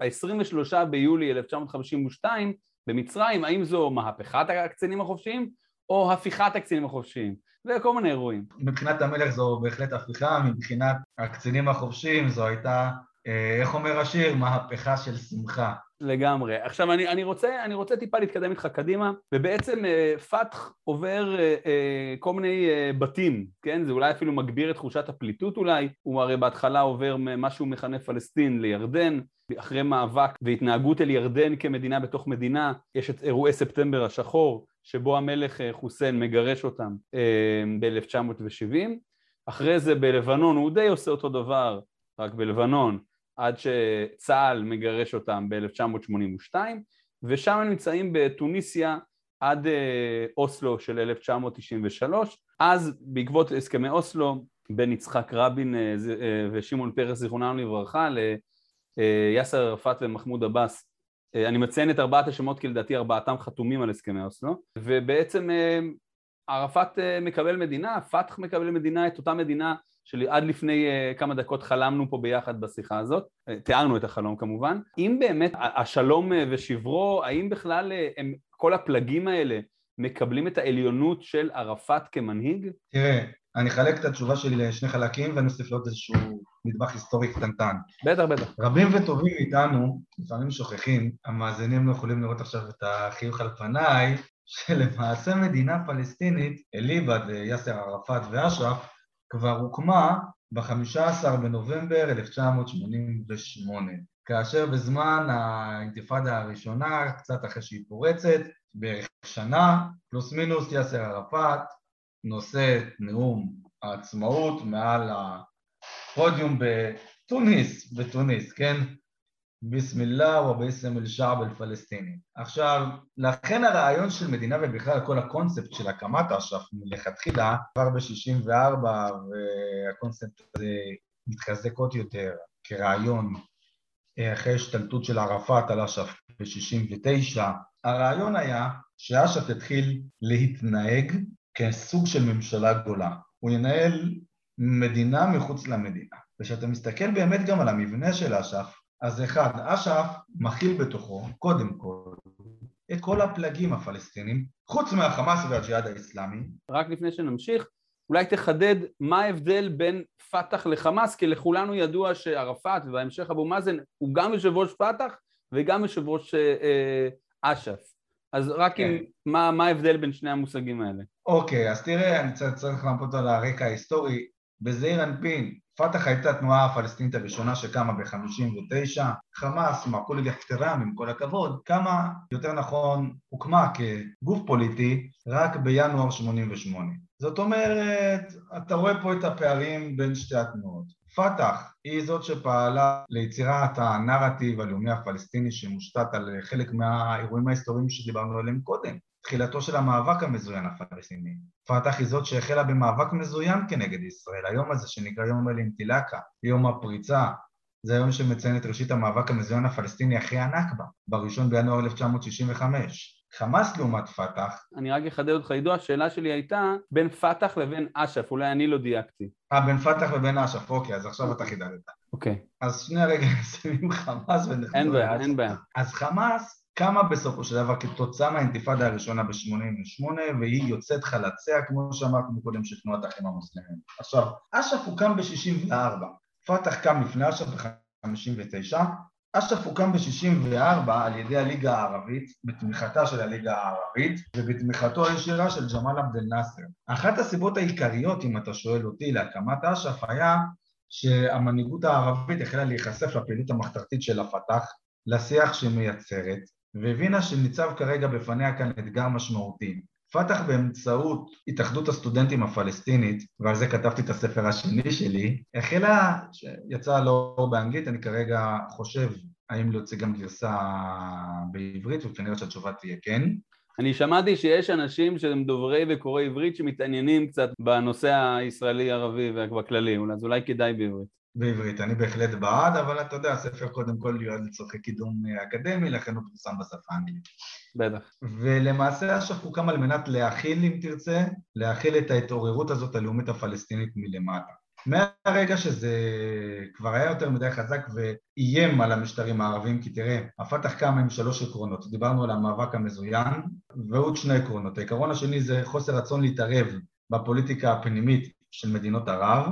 23 ביולי 1952 במצרים, האם זו מהפכת הקצינים החופשיים או הפיכת הקצינים החופשיים? וכל מיני אירועים. מבחינת המלך זו בהחלט הפיכה, מבחינת הקצינים החופשיים זו הייתה, אה, איך אומר השיר, מהפכה של שמחה. לגמרי. עכשיו אני, אני, רוצה, אני רוצה טיפה להתקדם איתך קדימה, ובעצם אה, פתח עובר אה, אה, כל מיני אה, בתים, כן? זה אולי אפילו מגביר את תחושת הפליטות אולי, הוא הרי בהתחלה עובר ממה שהוא מכנה פלסטין לירדן, אחרי מאבק והתנהגות אל ירדן כמדינה בתוך מדינה, יש את אירועי ספטמבר השחור, שבו המלך חוסיין מגרש אותם ב-1970. אחרי זה בלבנון הוא די עושה אותו דבר, רק בלבנון, עד שצה"ל מגרש אותם ב-1982, ושם הם נמצאים בתוניסיה עד אוסלו של 1993. אז בעקבות הסכמי אוסלו בין יצחק רבין ושמעון פרס זיכרונם לברכה ליאסר ערפאת ומחמוד עבאס אני מציין את ארבעת השמות כי לדעתי ארבעתם חתומים על הסכמי אוסלו ובעצם ערפאת מקבל מדינה, פת"ח מקבל מדינה, את אותה מדינה שעד לפני כמה דקות חלמנו פה ביחד בשיחה הזאת, תיארנו את החלום כמובן. אם באמת השלום ושברו, האם בכלל הם, כל הפלגים האלה מקבלים את העליונות של ערפאת כמנהיג? תראה, אני אחלק את התשובה שלי לשני חלקים ואני אוסיף לעוד איזשהו נדבך היסטורי קטנטן. בטח, בטח. רבים וטובים מאיתנו, לפעמים שוכחים, המאזינים לא יכולים לראות עכשיו את החיוך על פניי, שלמעשה מדינה פלסטינית, אליבא דיאסר ערפאת ואש"ף, כבר הוקמה ב-15 בנובמבר 1988, כאשר בזמן האינתיפאדה הראשונה, קצת אחרי שהיא פורצת, בערך שנה, פלוס מינוס, יאסר ערפאת נושא נאום העצמאות מעל הפודיום בתוניס, בתוניס, כן? ביסמילה וביסם אל-שעב אל-פלסטיני. עכשיו, לכן הרעיון של מדינה ובכלל כל הקונספט של הקמת אש"ף מלכתחילה, כבר ב-64 והקונספט הזה מתחזק עוד יותר כרעיון אחרי השתלטות של ערפאת על אש"ף ב-69, הרעיון היה שאש"ף יתחיל להתנהג כסוג של ממשלה גדולה. הוא ינהל מדינה מחוץ למדינה. וכשאתה מסתכל באמת גם על המבנה של אש"ף, אז אחד, אש"ף מכיל בתוכו, קודם כל, את כל הפלגים הפלסטינים, חוץ מהחמאס והג'יהאד האיסלאמי. רק לפני שנמשיך, אולי תחדד מה ההבדל בין פת"ח לחמאס, כי לכולנו ידוע שערפאת ובהמשך אבו מאזן הוא גם יושב ראש פת"ח וגם יושב ראש אש"ף. אז רק כן. עם, מה, מה ההבדל בין שני המושגים האלה? אוקיי, אז תראה, אני צריך, צריך לעמוד על הרקע ההיסטורי. בזעיר אנפין, פת"ח הייתה התנועה הפלסטינית הראשונה שקמה ב-59, חמאס, מעקול אל-יחתרם, עם כל הכבוד, קמה, יותר נכון, הוקמה כגוף פוליטי רק בינואר 88. זאת אומרת, אתה רואה פה את הפערים בין שתי התנועות. פת"ח היא זאת שפעלה ליצירת הנרטיב הלאומי הפלסטיני שמושתת על חלק מהאירועים ההיסטוריים שדיברנו עליהם קודם. תחילתו של המאבק המזוין הפלסטיני. פת"ח היא זאת שהחלה במאבק מזוין כנגד ישראל, היום הזה שנקרא יום אל-אינטילאקה, יום הפריצה, זה היום שמציין את ראשית המאבק המזוין הפלסטיני אחרי הנכבה, בראשון בינואר 1965. חמאס לעומת פת"ח. אני רק אחדד אותך, עידו, השאלה שלי הייתה בין פת"ח לבין אש"ף, אולי אני לא דייקתי. אה, בין פת"ח לבין אש"ף, אוקיי, אז עכשיו אתה חידדת. אוקיי. אז שני רגע נסיים חמאס ונחזור אין בעיה, אין בעיה. אז חמאס קמה בסופו של דבר כתוצאה מהאינתיפאדה הראשונה ב-88 והיא יוצאת חלציה, כמו שאמרנו קודם, של תנועת האחים המוסלמים. עכשיו, אש"ף הוקם ב-64, פת"ח קם לפני אש"ף ב-59, אש"ף הוקם ב-64 על ידי הליגה הערבית, בתמיכתה של הליגה הערבית ובתמיכתו הישירה של ג'מאל עבד אל-נאסר. אחת הסיבות העיקריות, אם אתה שואל אותי, להקמת אש"ף היה שהמנהיגות הערבית החלה להיחשף לפעילות המחתרתית של הפת"ח, לשיח שהיא מייצרת, והבינה שניצב כרגע בפניה כאן אתגר משמעותי. פת"ח באמצעות התאחדות הסטודנטים הפלסטינית, ועל זה כתבתי את הספר השני שלי, החלה, שיצא לאור באנגלית, אני כרגע חושב האם להוציא גם גרסה בעברית, וכנראה שהתשובה תהיה כן. אני שמעתי שיש אנשים שהם דוברי וקוראי עברית שמתעניינים קצת בנושא הישראלי-ערבי ובכללי, אז אולי כדאי בעברית. בעברית, אני בהחלט בעד, אבל אתה יודע, הספר קודם כל יועד לצורכי קידום אקדמי, לכן הוא פורסם בשפה האנגלית. בטח. ולמעשה אש"ף הוקם על מנת להכיל, אם תרצה, להכיל את ההתעוררות הזאת הלאומית הפלסטינית מלמטה. מהרגע שזה כבר היה יותר מדי חזק ואיים על המשטרים הערבים, כי תראה, הפת"ח קם עם שלוש עקרונות, דיברנו על המאבק המזוין, ועוד שני עקרונות. העיקרון השני זה חוסר רצון להתערב בפוליטיקה הפנימית של מדינות ערב,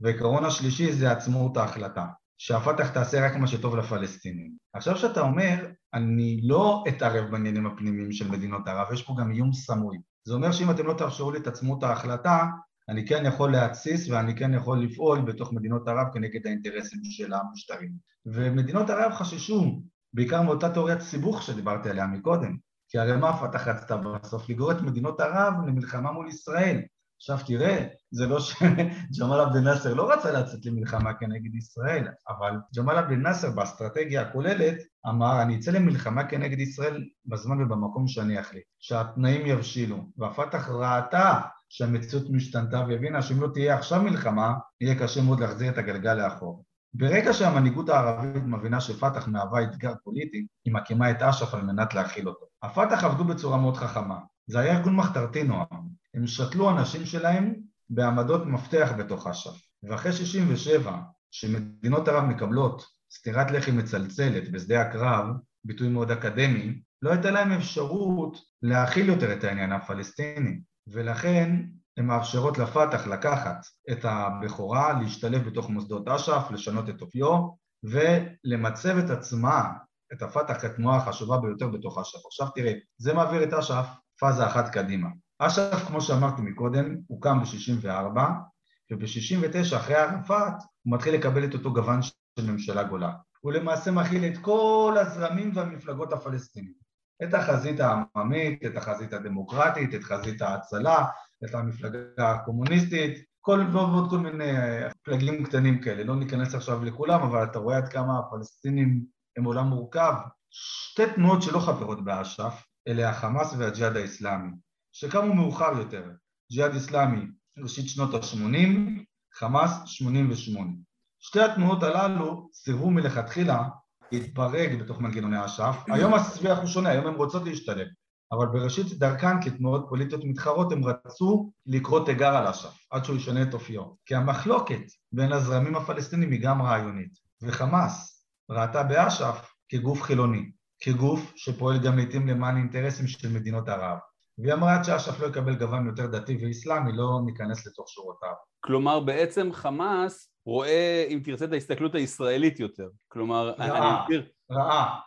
והעיקרון השלישי זה עצמאות ההחלטה, שהפת"ח תעשה רק מה שטוב לפלסטינים. עכשיו שאתה אומר, אני לא אתערב בעניינים הפנימיים של מדינות ערב, יש פה גם איום סמוי. זה אומר שאם אתם לא תאפשרו לי את עצמאות ההחלטה, אני כן יכול להתסיס ואני כן יכול לפעול בתוך מדינות ערב כנגד האינטרסים של המשטרים. ומדינות ערב חששו, בעיקר מאותה תיאוריית סיבוך שדיברתי עליה מקודם, כי הרי מה פתח רצתה בסוף? לגרור את מדינות ערב למלחמה מול ישראל. עכשיו תראה, זה לא שג'מאל עבד אל-נאצר לא רצה לצאת למלחמה כנגד ישראל, אבל ג'מאל עבד אל-נאצר באסטרטגיה הכוללת אמר אני אצא למלחמה כנגד ישראל בזמן ובמקום שאני אחליט, שהתנאים יבשילו, והפתח ראתה שהמציאות משתנתה והבינה שאם לא תהיה עכשיו מלחמה, יהיה קשה מאוד להחזיר את הגלגל לאחור. ברגע שהמנהיגות הערבית מבינה שפתח מהווה אתגר פוליטי, היא מקימה את אש"ף על מנת להכיל אותו. הפתח עבדו בצורה מאוד חכמה. זה היה ארגון מחתרתי נועם. הם שתלו אנשים שלהם בעמדות מפתח בתוך אש"ף. ואחרי 67, שמדינות ערב מקבלות סטירת לחי מצלצלת בשדה הקרב, ביטוי מאוד אקדמי, לא הייתה להם אפשרות להכיל יותר את העניין הפלסטיני. ולכן הן מאפשרות לפת"ח לקחת את הבכורה, להשתלב בתוך מוסדות אש"ף, לשנות את אופיו ולמצב את עצמה, את הפת"ח כתנועה החשובה ביותר בתוך אש"ף. עכשיו תראה, זה מעביר את אש"ף פאזה אחת קדימה. אש"ף, כמו שאמרתי מקודם, הוקם ב-64 וב-69 אחרי ערפאת הוא מתחיל לקבל את אותו גוון של ממשלה גולה. הוא למעשה מכיל את כל הזרמים והמפלגות הפלסטיניים. את החזית העממית, את החזית הדמוקרטית, את חזית ההצלה, את המפלגה הקומוניסטית, כל ועוד כל מיני פלגים קטנים כאלה. לא ניכנס עכשיו לכולם, אבל אתה רואה עד כמה הפלסטינים הם עולם מורכב. שתי תנועות שלא חברות באש"ף, אלה החמאס והג'יהאד האיסלאמי, שקמו מאוחר יותר. ג'יהאד איסלאמי, ראשית שנות ה-80, חמאס, 88. שתי התנועות הללו סירבו מלכתחילה להתברג בתוך מנגנוני אש"ף. היום השיח הוא שונה, היום הן רוצות להשתלב, אבל בראשית דרכן כתנועות פוליטיות מתחרות הם רצו לקרוא תיגר על אש"ף עד שהוא ישנה את אופיו. כי המחלוקת בין הזרמים הפלסטינים היא גם רעיונית, וחמאס ראתה באש"ף כגוף חילוני, כגוף שפועל גם לעיתים למען אינטרסים של מדינות ערב. והיא אמרה עד שאש"ף לא יקבל גוון יותר דתי ואיסלאמי, לא ניכנס לתוך שורותיו. כלומר, בעצם חמאס רואה, אם תרצה, את ההסתכלות הישראלית יותר. כלומר, רעה, אני אסביר... רעה.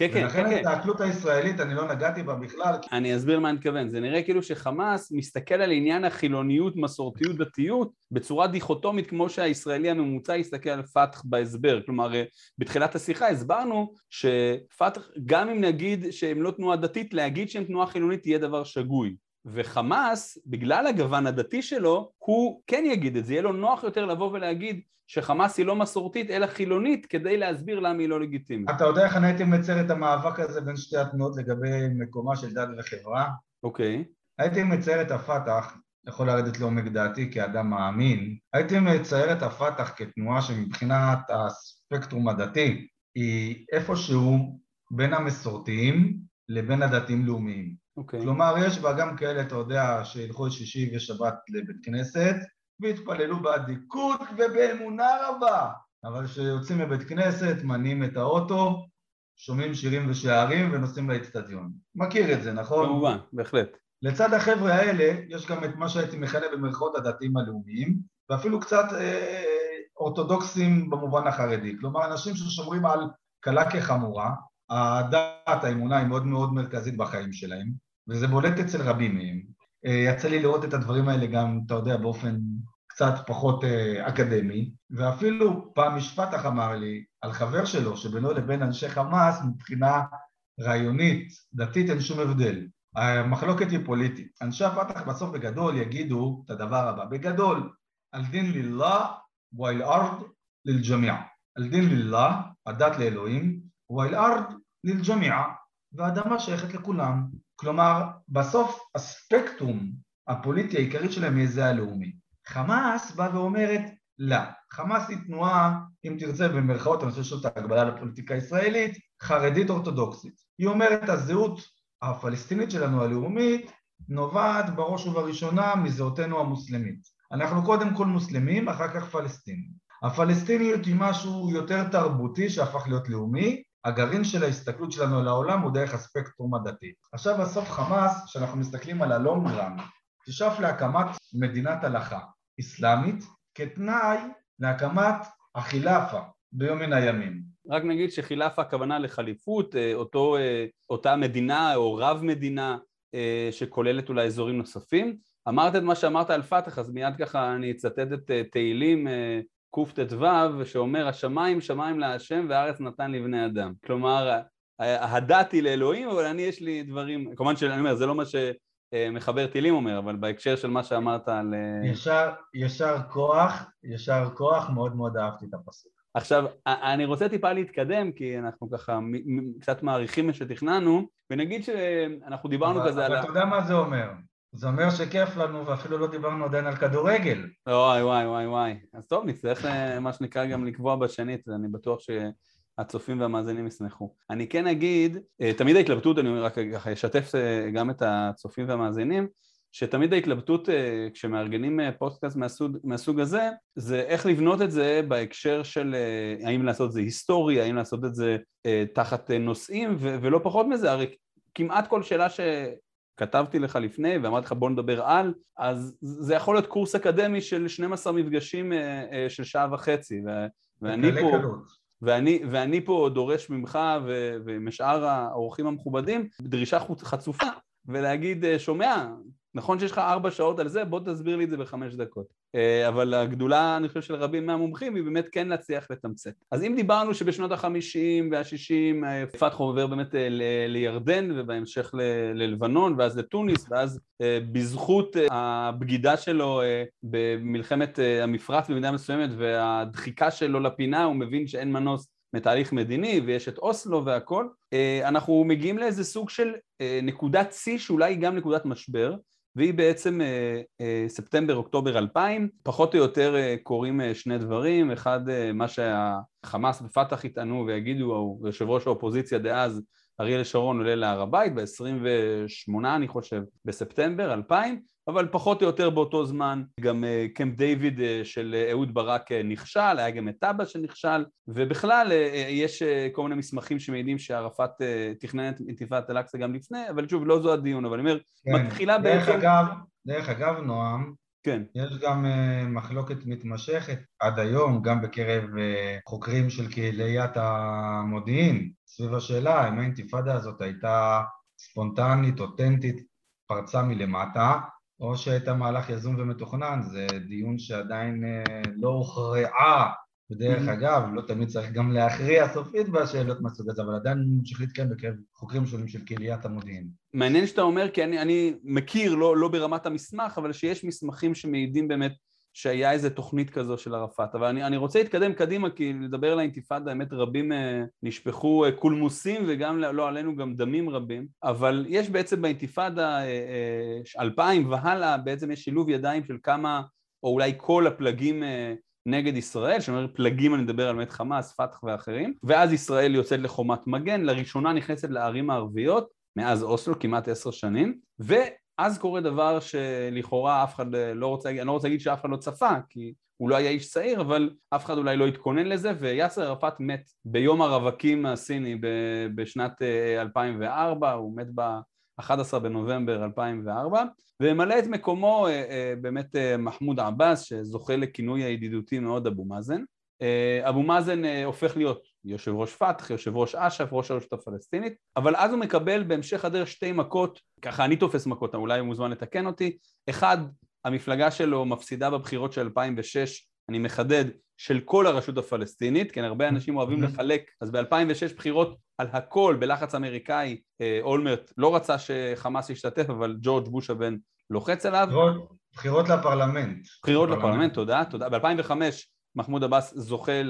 כן, כן, ולכן כן, ההסתכלות כן. הישראלית, אני לא נגעתי בה בכלל. אני אסביר מה אני מתכוון. זה נראה כאילו שחמאס מסתכל על עניין החילוניות, מסורתיות, דתיות, בצורה דיכוטומית, כמו שהישראלי הממוצע יסתכל על פתח בהסבר. כלומר, בתחילת השיחה הסברנו שפתח, גם אם נגיד שהם לא תנועה דתית, להגיד שהם תנועה חילונית יהיה דבר שגוי. וחמאס, בגלל הגוון הדתי שלו, הוא כן יגיד את זה, יהיה לו נוח יותר לבוא ולהגיד שחמאס היא לא מסורתית אלא חילונית כדי להסביר למה היא לא לגיטימית. אתה יודע איך אני הייתי מצייר את המאבק הזה בין שתי התנועות לגבי מקומה של דת וחברה? אוקיי. Okay. הייתי מצייר את הפת"ח, יכול לרדת לעומק דעתי כאדם מאמין, הייתי מצייר את הפת"ח כתנועה שמבחינת הספקטרום הדתי היא איפשהו בין המסורתיים לבין הדתיים-לאומיים. אוקיי. כלומר, יש בה גם כאלה, אתה יודע, שילכו שישי ושבת לבית כנסת, והתפללו באדיקות ובאמונה רבה, אבל כשיוצאים מבית כנסת, מניעים את האוטו, שומעים שירים ושערים ונוסעים לאצטדיון. מכיר את זה, נכון? כמובן, בהחלט. לצד החבר'ה האלה, יש גם את מה שהייתי מכנה במרכאות הדתיים הלאומיים, ואפילו קצת אה, אורתודוקסים במובן החרדי. כלומר, אנשים ששומרים על קלה כחמורה, הדת, האמונה היא מאוד מאוד מרכזית בחיים שלהם, וזה בולט אצל רבים מהם. אה, יצא לי לראות את הדברים האלה גם, אתה יודע, באופן קצת פחות אה, אקדמי, ואפילו פעם משפטח אמר לי על חבר שלו שבינו לבין אנשי חמאס מבחינה רעיונית, דתית, אין שום הבדל. המחלוקת היא פוליטית. אנשי הפתח בסוף בגדול יגידו את הדבר הבא, בגדול, על דין לילlah ואל ארד ללג'מיע. על דין לילlah, הדת לאלוהים, ואל ארד ללג'מיע, והאדמה שייכת לכולם. כלומר, בסוף הספקטרום הפוליטי העיקרי שלהם יהיה זה הלאומי. חמאס באה ואומרת, לא. חמאס היא תנועה, אם תרצה במרכאות, אני חושב שזאת ההגבלה לפוליטיקה הישראלית, חרדית אורתודוקסית. היא אומרת, הזהות הפלסטינית שלנו, הלאומית, נובעת בראש ובראשונה מזהותנו המוסלמית. אנחנו קודם כל מוסלמים, אחר כך פלסטינים. הפלסטיניות היא משהו יותר תרבותי שהפך להיות לאומי, הגרעין של ההסתכלות שלנו על העולם הוא דרך הספקטרום הדתי. עכשיו בסוף חמאס, כשאנחנו מסתכלים על הלונגרם, תשאף להקמת מדינת הלכה אסלאמית כתנאי להקמת החילאפה ביום מן הימים. רק נגיד שחילאפה הכוונה לחליפות, אה, אותו, אה, אותה מדינה או רב מדינה אה, שכוללת אולי אזורים נוספים, אמרת את מה שאמרת על פתח, אז מיד ככה אני אצטט את תהילים קט"ו, שאומר השמיים שמיים להשם והארץ נתן לבני אדם. כלומר, הדעתי לאלוהים, אבל אני יש לי דברים, כמובן שאני אומר, זה לא מה שמחבר תהילים אומר, אבל בהקשר של מה שאמרת על... ישר, ישר כוח, ישר כוח, מאוד מאוד אהבתי את הפסוק. עכשיו, אני רוצה טיפה להתקדם, כי אנחנו ככה קצת מעריכים מה שתכננו, ונגיד שאנחנו דיברנו אבל, כזה אבל על... אבל אתה יודע מה זה אומר? זה אומר שכיף לנו ואפילו לא דיברנו עדיין על כדורגל. וואי וואי וואי וואי. אז טוב, נצטרך אה, מה שנקרא גם לקבוע בשנית, ואני בטוח שהצופים והמאזינים ישמחו. אני כן אגיד, אה, תמיד ההתלבטות, אני רק ככה אשתף אה, גם את הצופים והמאזינים, שתמיד ההתלבטות כשמארגנים פודקאסט מהסוג, מהסוג הזה, זה איך לבנות את זה בהקשר של האם לעשות את זה היסטורי, האם לעשות את זה תחת נושאים, ולא פחות מזה, הרי כמעט כל שאלה כתבתי לך לפני ואמרתי לך בוא נדבר על, אז זה יכול להיות קורס אקדמי של 12 מפגשים אה, אה, של שעה וחצי, ואני פה, ואני, ואני פה דורש ממך ומשאר האורחים המכובדים דרישה חצופה ולהגיד אה, שומע נכון שיש לך ארבע שעות על זה, בוא תסביר לי את זה בחמש דקות. אה, אבל הגדולה, אני חושב, של רבים מהמומחים היא באמת כן להצליח לתמצת. אז אם דיברנו שבשנות החמישים והשישים אה, פתחו עובר באמת אה, לירדן ובהמשך ללבנון ואז לתוניס ואז בזכות הבגידה שלו במלחמת המפרץ במידה מסוימת והדחיקה שלו לפינה הוא מבין שאין מנוס מתהליך מדיני ויש את אוסלו והכל, אנחנו מגיעים לאיזה סוג של נקודת שיא שאולי היא גם נקודת משבר והיא בעצם אה, אה, ספטמבר-אוקטובר 2000, פחות או יותר אה, קורים שני דברים, אחד מה שהחמאס ופת"ח יטענו ויגידו, יושב ראש האופוזיציה דאז אריאל שרון עולה להר הבית ב-28 אני חושב בספטמבר 2000 אבל פחות או יותר באותו זמן גם אה, קמפ דיוויד אה, של אה, אהוד ברק נכשל, היה גם את טאבה שנכשל ובכלל יש כל מיני מסמכים שמעידים שערפאת תכנן את אינתיפאדת אל-אקצא גם לפני אבל שוב לא זו הדיון אבל אני אומר כן. מתחילה דרך בעצם... אגב, דרך אגב נועם כן. יש גם uh, מחלוקת מתמשכת עד היום, גם בקרב uh, חוקרים של קהיליית המודיעין, סביב השאלה אם האינתיפאדה הזאת הייתה ספונטנית, אותנטית, פרצה מלמטה, או שהייתה מהלך יזום ומתוכנן, זה דיון שעדיין uh, לא הוכרעה ודרך mm-hmm. אגב, לא תמיד צריך גם להכריע סופית בשאלות מהסוג הזה, אבל עדיין ממשיך להתקיים בקרב חוקרים שונים של קהיליית המודיעין. מעניין שאתה אומר, כי אני, אני מכיר, לא, לא ברמת המסמך, אבל שיש מסמכים שמעידים באמת שהיה איזה תוכנית כזו של ערפאת. אבל אני, אני רוצה להתקדם קדימה, כי לדבר על האינתיפאדה, באמת רבים אה, נשפכו אה, קולמוסים וגם, לא עלינו, גם דמים רבים. אבל יש בעצם באינתיפאדה אה, אה, 2000 והלאה, בעצם יש שילוב ידיים של כמה, או אולי כל הפלגים אה, נגד ישראל, שאומר פלגים אני מדבר על באמת חמאס, פתח ואחרים, ואז ישראל יוצאת לחומת מגן, לראשונה נכנסת לערים הערביות, מאז אוסלו כמעט עשר שנים, ואז קורה דבר שלכאורה אף אחד לא רוצה אני לא רוצה להגיד שאף אחד לא צפה, כי הוא לא היה איש צעיר, אבל אף אחד אולי לא התכונן לזה, ויאסר ערפאת מת ביום הרווקים הסיני בשנת 2004, אה, הוא מת ב-11 בנובמבר 2004, וממלא את מקומו אה, אה, באמת אה, מחמוד עבאס שזוכה לכינוי הידידותי מאוד אבו מאזן. אבו מאזן הופך להיות יושב ראש פת"ח, יושב ראש אש"ף, ראש הרשות הפלסטינית, אבל אז הוא מקבל בהמשך הדרך שתי מכות, ככה אני תופס מכות, אולי הוא מוזמן לתקן אותי, אחד, המפלגה שלו מפסידה בבחירות של 2006, אני מחדד, של כל הרשות הפלסטינית, כן, הרבה אנשים אוהבים לחלק, אז ב-2006 בחירות על הכל בלחץ אמריקאי, אולמרט לא רצה שחמאס ישתתף, אבל ג'ורג' בוש הבן לוחץ עליו. בחירות לפרלמנט. בחירות לפרלמנט, תודה, תודה. ב-2005 מחמוד עבאס זוכה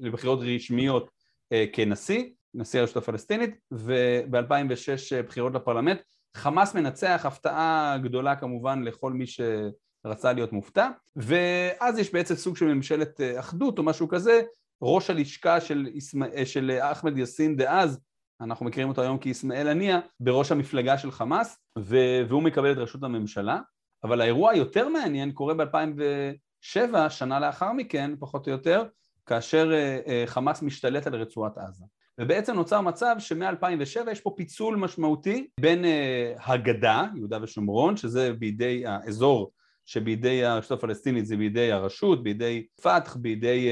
לבחירות רשמיות אה, כנשיא, נשיא הרשות הפלסטינית, וב-2006 אה, בחירות לפרלמנט. חמאס מנצח, הפתעה גדולה כמובן לכל מי שרצה להיות מופתע, ואז יש בעצם סוג של ממשלת אה, אחדות או משהו כזה, ראש הלשכה של, של אחמד יאסין דאז אנחנו מכירים אותו היום כאיסמעאל הנייה, בראש המפלגה של חמאס, והוא מקבל את ראשות הממשלה, אבל האירוע היותר מעניין קורה ב-2007, שנה לאחר מכן, פחות או יותר, כאשר אה, אה, חמאס משתלט על רצועת עזה. ובעצם נוצר מצב שמ-2007 יש פה פיצול משמעותי בין אה, הגדה, יהודה ושומרון, שזה בידי האזור שבידי הרשות הפלסטינית זה בידי הרשות, בידי פת"ח, בידי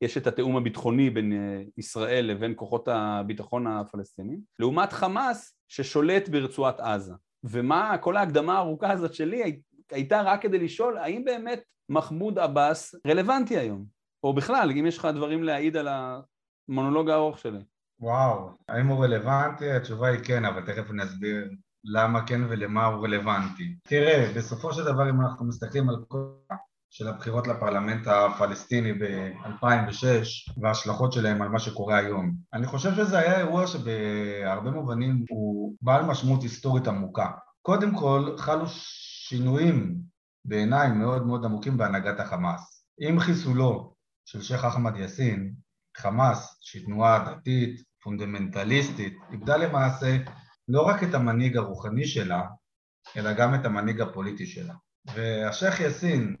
יש את התיאום הביטחוני בין ישראל לבין כוחות הביטחון הפלסטינים, לעומת חמאס ששולט ברצועת עזה. ומה כל ההקדמה הארוכה הזאת שלי הייתה רק כדי לשאול האם באמת מחמוד עבאס רלוונטי היום, או בכלל, אם יש לך דברים להעיד על המונולוג הארוך שלי. וואו, האם הוא רלוונטי? התשובה היא כן, אבל תכף נסביר למה כן ולמה הוא רלוונטי. תראה, בסופו של דבר אם אנחנו מסתכלים על כל של הבחירות לפרלמנט הפלסטיני ב-2006 וההשלכות שלהם על מה שקורה היום. אני חושב שזה היה אירוע שבהרבה מובנים הוא בעל משמעות היסטורית עמוקה. קודם כל, חלו שינויים בעיניי מאוד מאוד עמוקים בהנהגת החמאס. עם חיסולו של שייח' אחמד יאסין, חמאס, שהיא תנועה דתית, פונדמנטליסטית, איבדה למעשה לא רק את המנהיג הרוחני שלה, אלא גם את המנהיג הפוליטי שלה. והשייח' יאסין,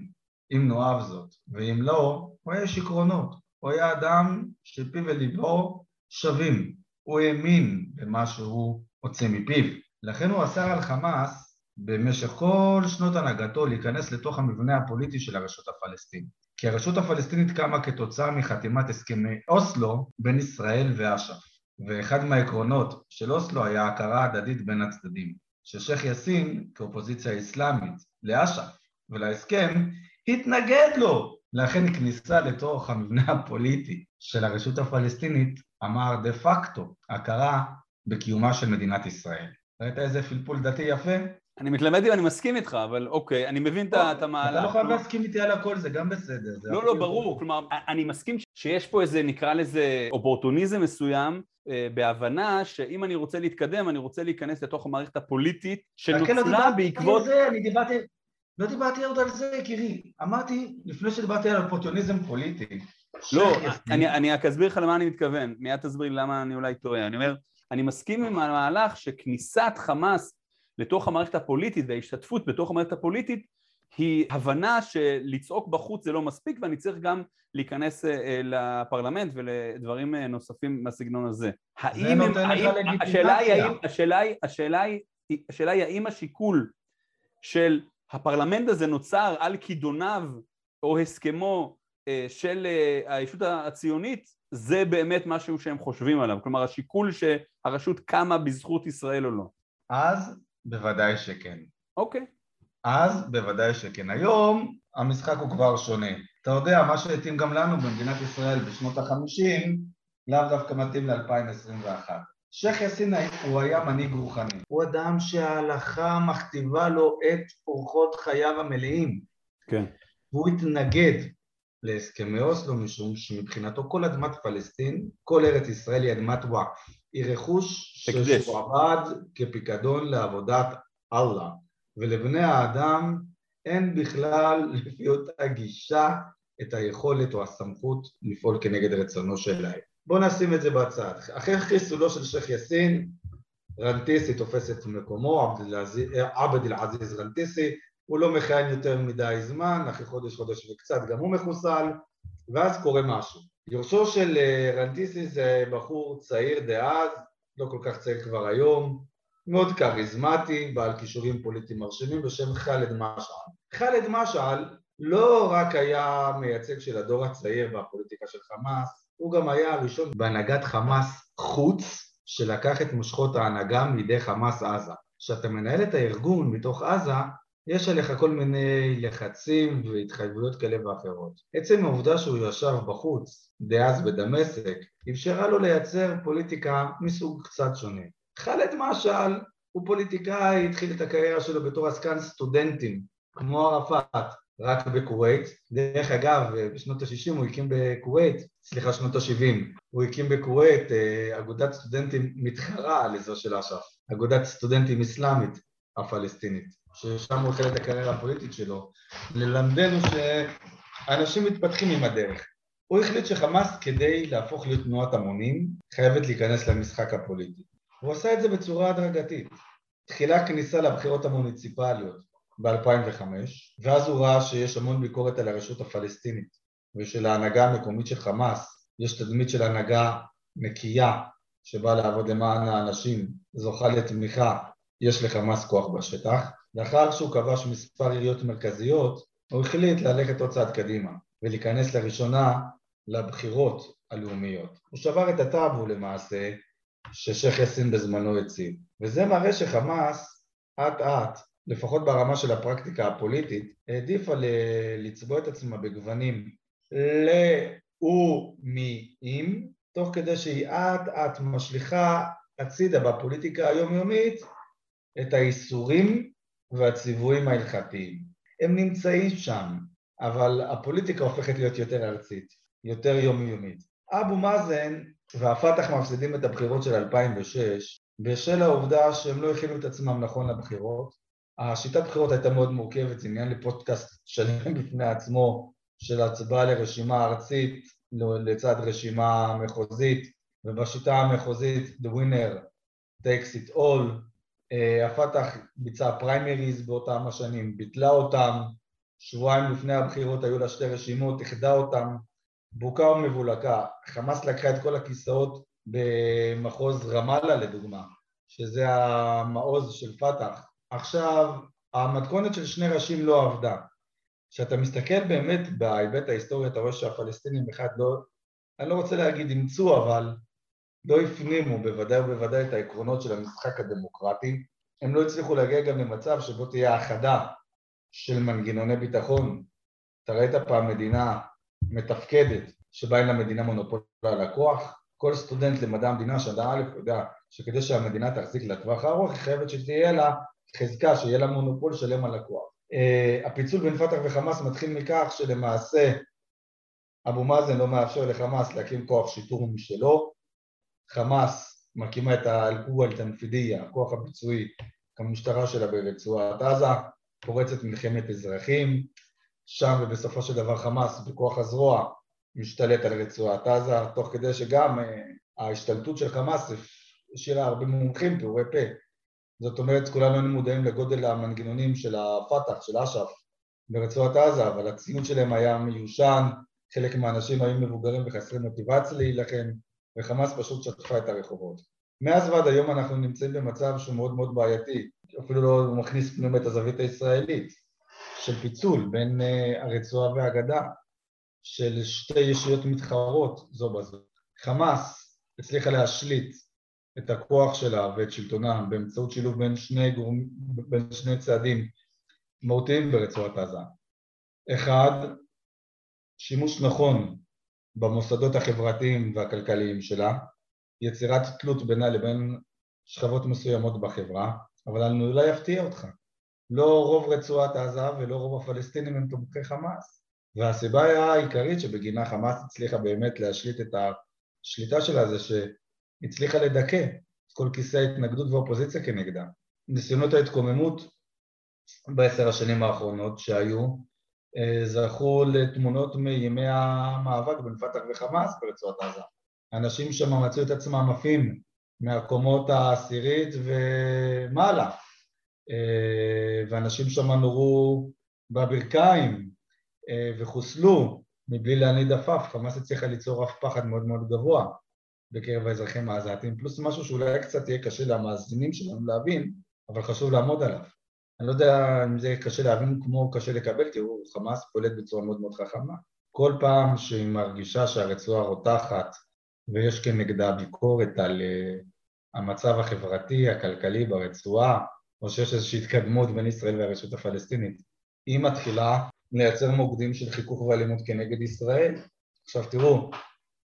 אם נאהב זאת, ואם לא, הוא היה איש עקרונות. הוא היה אדם שפיו וליבו שווים. הוא האמין במה שהוא הוציא מפיו. לכן הוא אסר על חמאס במשך כל שנות הנהגתו להיכנס לתוך המבנה הפוליטי של הרשות הפלסטינית. כי הרשות הפלסטינית קמה כתוצאה מחתימת הסכמי אוסלו בין ישראל ואש"ף. ואחד מהעקרונות של אוסלו היה הכרה הדדית בין הצדדים. ששייח' יאסין, כאופוזיציה אסלאמית לאש"ף ולהסכם, התנגד לו. לכן כניסה לתוך המבנה הפוליטי של הרשות הפלסטינית אמר דה פקטו הכרה בקיומה של מדינת ישראל. ראית איזה פלפול דתי יפה? אני מתלמד אם אני מסכים איתך, אבל אוקיי, אני מבין את המהלך. אתה לא חייב להסכים איתי על הכל, זה גם בסדר. לא, לא, ברור, כלומר, אני מסכים שיש פה איזה, נקרא לזה, אופורטוניזם מסוים, אה, בהבנה שאם אני רוצה להתקדם, אני רוצה להיכנס לתוך המערכת הפוליטית, לא שנוצרה בעקבות... אני דיברתי לא דיברתי עוד על זה, יקירי. אמרתי, לפני שדיברתי על אופורטוניזם פוליטי. לא, אני, אני רק אסביר לך למה אני מתכוון. מיד תסביר למה אני אולי טועה. אני אומר, אני מסכים עם המהלך שכניסת חמאס לתוך המערכת הפוליטית וההשתתפות בתוך המערכת הפוליטית היא הבנה שלצעוק בחוץ זה לא מספיק ואני צריך גם להיכנס אה, לפרלמנט ולדברים אה, נוספים מהסגנון הזה. זה נותן לך לגיטימציה. השאלה היא האם השיקול של הפרלמנט הזה נוצר על כידוניו או הסכמו אה, של הישות הציונית, זה באמת משהו שהם חושבים עליו. כלומר, השיקול שהרשות קמה בזכות ישראל או לא. אז בוודאי שכן. אוקיי. אז בוודאי שכן. היום המשחק הוא כבר שונה. אתה יודע, מה שהתאים גם לנו במדינת ישראל בשנות החמישים, לאו דווקא מתאים ל-2021. שייח' יאסין הוא היה מנהיג רוחני, הוא אדם שההלכה מכתיבה לו את אורחות חייו המלאים. כן. והוא התנגד להסכמי אוסלו משום שמבחינתו כל אדמת פלסטין, כל ארץ ישראל היא אדמת וואקף, היא רכוש ששועבד כפיקדון לעבודת אללה, ולבני האדם אין בכלל לפי אותה גישה את היכולת או הסמכות לפעול כנגד רצונו שלהם. בואו נשים את זה בצד. אחרי חיסולו של שייח' יאסין, רנטיסי תופס את מקומו, עבד אל-עזיז רנטיסי, הוא לא מכהן יותר מדי זמן, אחרי חודש, חודש וקצת גם הוא מחוסל, ואז קורה משהו. יורשו של אה, רנטיסי זה בחור צעיר דאז, לא כל כך צעיר כבר היום, מאוד כריזמטי, בעל כישורים פוליטיים מרשימים בשם ח'אלד משעל. ח'אלד משעל לא רק היה מייצג של הדור הצעיר בפוליטיקה של חמאס, הוא גם היה הראשון בהנהגת חמאס חוץ, שלקח את מושכות ההנהגה מידי חמאס עזה. כשאתה מנהל את הארגון מתוך עזה, יש עליך כל מיני לחצים והתחייבויות כאלה ואחרות. עצם העובדה שהוא ישב בחוץ, דאז בדמשק, אפשרה לו לייצר פוליטיקה מסוג קצת שונה. ח'אלד משעל הוא פוליטיקאי, התחיל את הקריירה שלו בתור עסקן סטודנטים, כמו ערפאת, רק בכווית. דרך אגב, בשנות ה-60 הוא הקים בכווית, סליחה, שנות ה-70, הוא הקים בכווית אה, אגודת סטודנטים מתחרה לזו של אש"ף, אגודת סטודנטים אסלאמית הפלסטינית, ששם הוא החל את הקריירה הפוליטית שלו, ללמדנו שאנשים מתפתחים עם הדרך. הוא החליט שחמאס כדי להפוך להיות תנועת המונים חייבת להיכנס למשחק הפוליטי. הוא עשה את זה בצורה הדרגתית. תחילה כניסה לבחירות המוניציפליות, ב-2005, ואז הוא ראה שיש המון ביקורת על הרשות הפלסטינית ושל ההנהגה המקומית של חמאס, יש תדמית של הנהגה נקייה שבאה לעבוד למען האנשים, זוכה לתמיכה, יש לחמאס כוח בשטח. לאחר שהוא כבש מספר עיריות מרכזיות, הוא החליט ללכת עוד צעד קדימה ולהיכנס לראשונה לבחירות הלאומיות. הוא שבר את הטאבו למעשה ששייח' יאסין בזמנו הציב, וזה מראה שחמאס אט אט לפחות ברמה של הפרקטיקה הפוליטית, העדיפה לצבוע את עצמה בגוונים לאומיים, תוך כדי שהיא אט אט משליכה הצידה בפוליטיקה היומיומית את האיסורים והציוויים ההלכתיים. הם נמצאים שם, אבל הפוליטיקה הופכת להיות יותר ארצית, יותר יומיומית. אבו מאזן והפת"ח מפסידים את הבחירות של 2006 בשל העובדה שהם לא הכינו את עצמם נכון לבחירות. השיטת בחירות הייתה מאוד מורכבת, זה עניין לפודקאסט שלם בפני עצמו של הצבעה לרשימה ארצית לצד רשימה מחוזית, ובשיטה המחוזית the winner takes it all. הפת"ח ביצע פריימריז באותם השנים, ביטלה אותם, שבועיים לפני הבחירות היו לה שתי רשימות, איחדה אותם, בוקה ומבולקה. חמאס לקחה את כל הכיסאות במחוז רמאללה לדוגמה, שזה המעוז של פת"ח. עכשיו, המתכונת של שני ראשים לא עבדה. כשאתה מסתכל באמת בהיבט ההיסטורי, אתה רואה שהפלסטינים אחד לא, אני לא רוצה להגיד אימצו, אבל לא הפנימו בוודאי ובוודאי את העקרונות של המשחק הדמוקרטי. הם לא הצליחו להגיע גם למצב שבו תהיה האחדה של מנגנוני ביטחון. אתה ראית פעם מדינה מתפקדת שבה אין למדינה מונופול על הכוח? כל סטודנט למדע המדינה שנה א' יודע שכדי שהמדינה תחזיק לטווח הארוך היא חייבת שתהיה לה חזקה, שיהיה לה מונופול שלם על הכוח. Uh, הפיצול בין פת"ח וחמאס מתחיל מכך שלמעשה אבו מאזן לא מאפשר לחמאס להקים כוח שיטור משלו, חמאס מקימה את האל-קווה אל-תנפידיה, הכוח הביצועי כמשטרה שלה ברצועת עזה, פורצת מלחמת אזרחים, שם ובסופו של דבר חמאס בכוח הזרוע משתלט על רצועת עזה, תוך כדי שגם uh, ההשתלטות של חמאס השאירה הרבה מומחים פעורי פה. זאת אומרת, כולנו היינו מודעים לגודל המנגנונים של הפת"ח, של אש"ף, ברצועת עזה, אבל הציון שלהם היה מיושן, חלק מהאנשים היו מבוגרים וחסרי מוטיבציה להילחם, וחמאס פשוט שטפה את הרחובות. מאז ועד היום אנחנו נמצאים במצב שהוא מאוד מאוד בעייתי, אפילו לא מכניס פנימה את הזווית הישראלית, של פיצול בין uh, הרצועה והגדה, של שתי ישויות מתחרות זו בזו. חמאס הצליחה להשליט את הכוח שלה ואת שלטונה באמצעות שילוב בין שני, גורם, בין שני צעדים מהותיים ברצועת עזה. אחד, שימוש נכון במוסדות החברתיים והכלכליים שלה, יצירת תלות בינה לבין שכבות מסוימות בחברה, אבל אני אולי אפתיע אותך, לא רוב רצועת עזה ולא רוב הפלסטינים הם תומכי חמאס, והסיבה העיקרית שבגינה חמאס הצליחה באמת להשליט את השליטה שלה זה ש... הצליחה לדכא את כל כיסא ההתנגדות והאופוזיציה כנגדה. ניסיונות ההתקוממות בעשר השנים האחרונות שהיו זכו לתמונות מימי המאבק בין פת"ח וחמאס ברצועת עזה. אנשים שם מצאו את עצמם עפים מהקומות העשירית ומעלה, אה, ואנשים שם נורו בברכיים אה, וחוסלו מבלי להניד עפף, חמאס הצליחה ליצור אף פחד מאוד מאוד גבוה בקרב האזרחים העזתים, פלוס משהו שאולי קצת יהיה קשה למאזינים שלנו להבין, אבל חשוב לעמוד עליו. אני לא יודע אם זה קשה להבין כמו קשה לקבל, כי הוא חמאס פולט בצורה מאוד מאוד חכמה. כל פעם שהיא מרגישה שהרצועה רותחת ויש כנגדה ביקורת על uh, המצב החברתי, הכלכלי ברצועה, או שיש איזושהי התקדמות בין ישראל והרשות הפלסטינית, היא מתחילה לייצר מוקדים של חיכוך ואלימות כנגד ישראל. עכשיו תראו,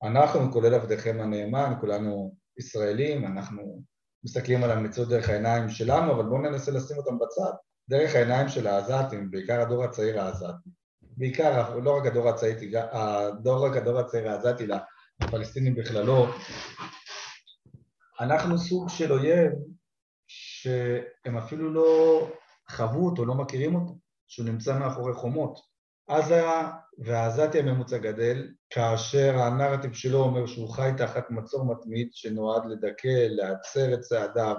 אנחנו, כולל עבדיכם הנאמן, כולנו ישראלים, אנחנו מסתכלים על המציאות דרך העיניים שלנו, אבל בואו ננסה לשים אותם בצד, דרך העיניים של העזתים, בעיקר הדור הצעיר העזתי. בעיקר, לא רק הדור הצעיר, לא רק הדור הצעיר העזתי, אלא הפלסטינים בכללו. אנחנו סוג של אויב שהם אפילו לא חוו אותו, לא מכירים אותו, שהוא נמצא מאחורי חומות. עזה והעזתי הממוצע גדל, כאשר הנרטיב שלו אומר שהוא חי תחת מצור מתמיד שנועד לדכא, להצר את צעדיו,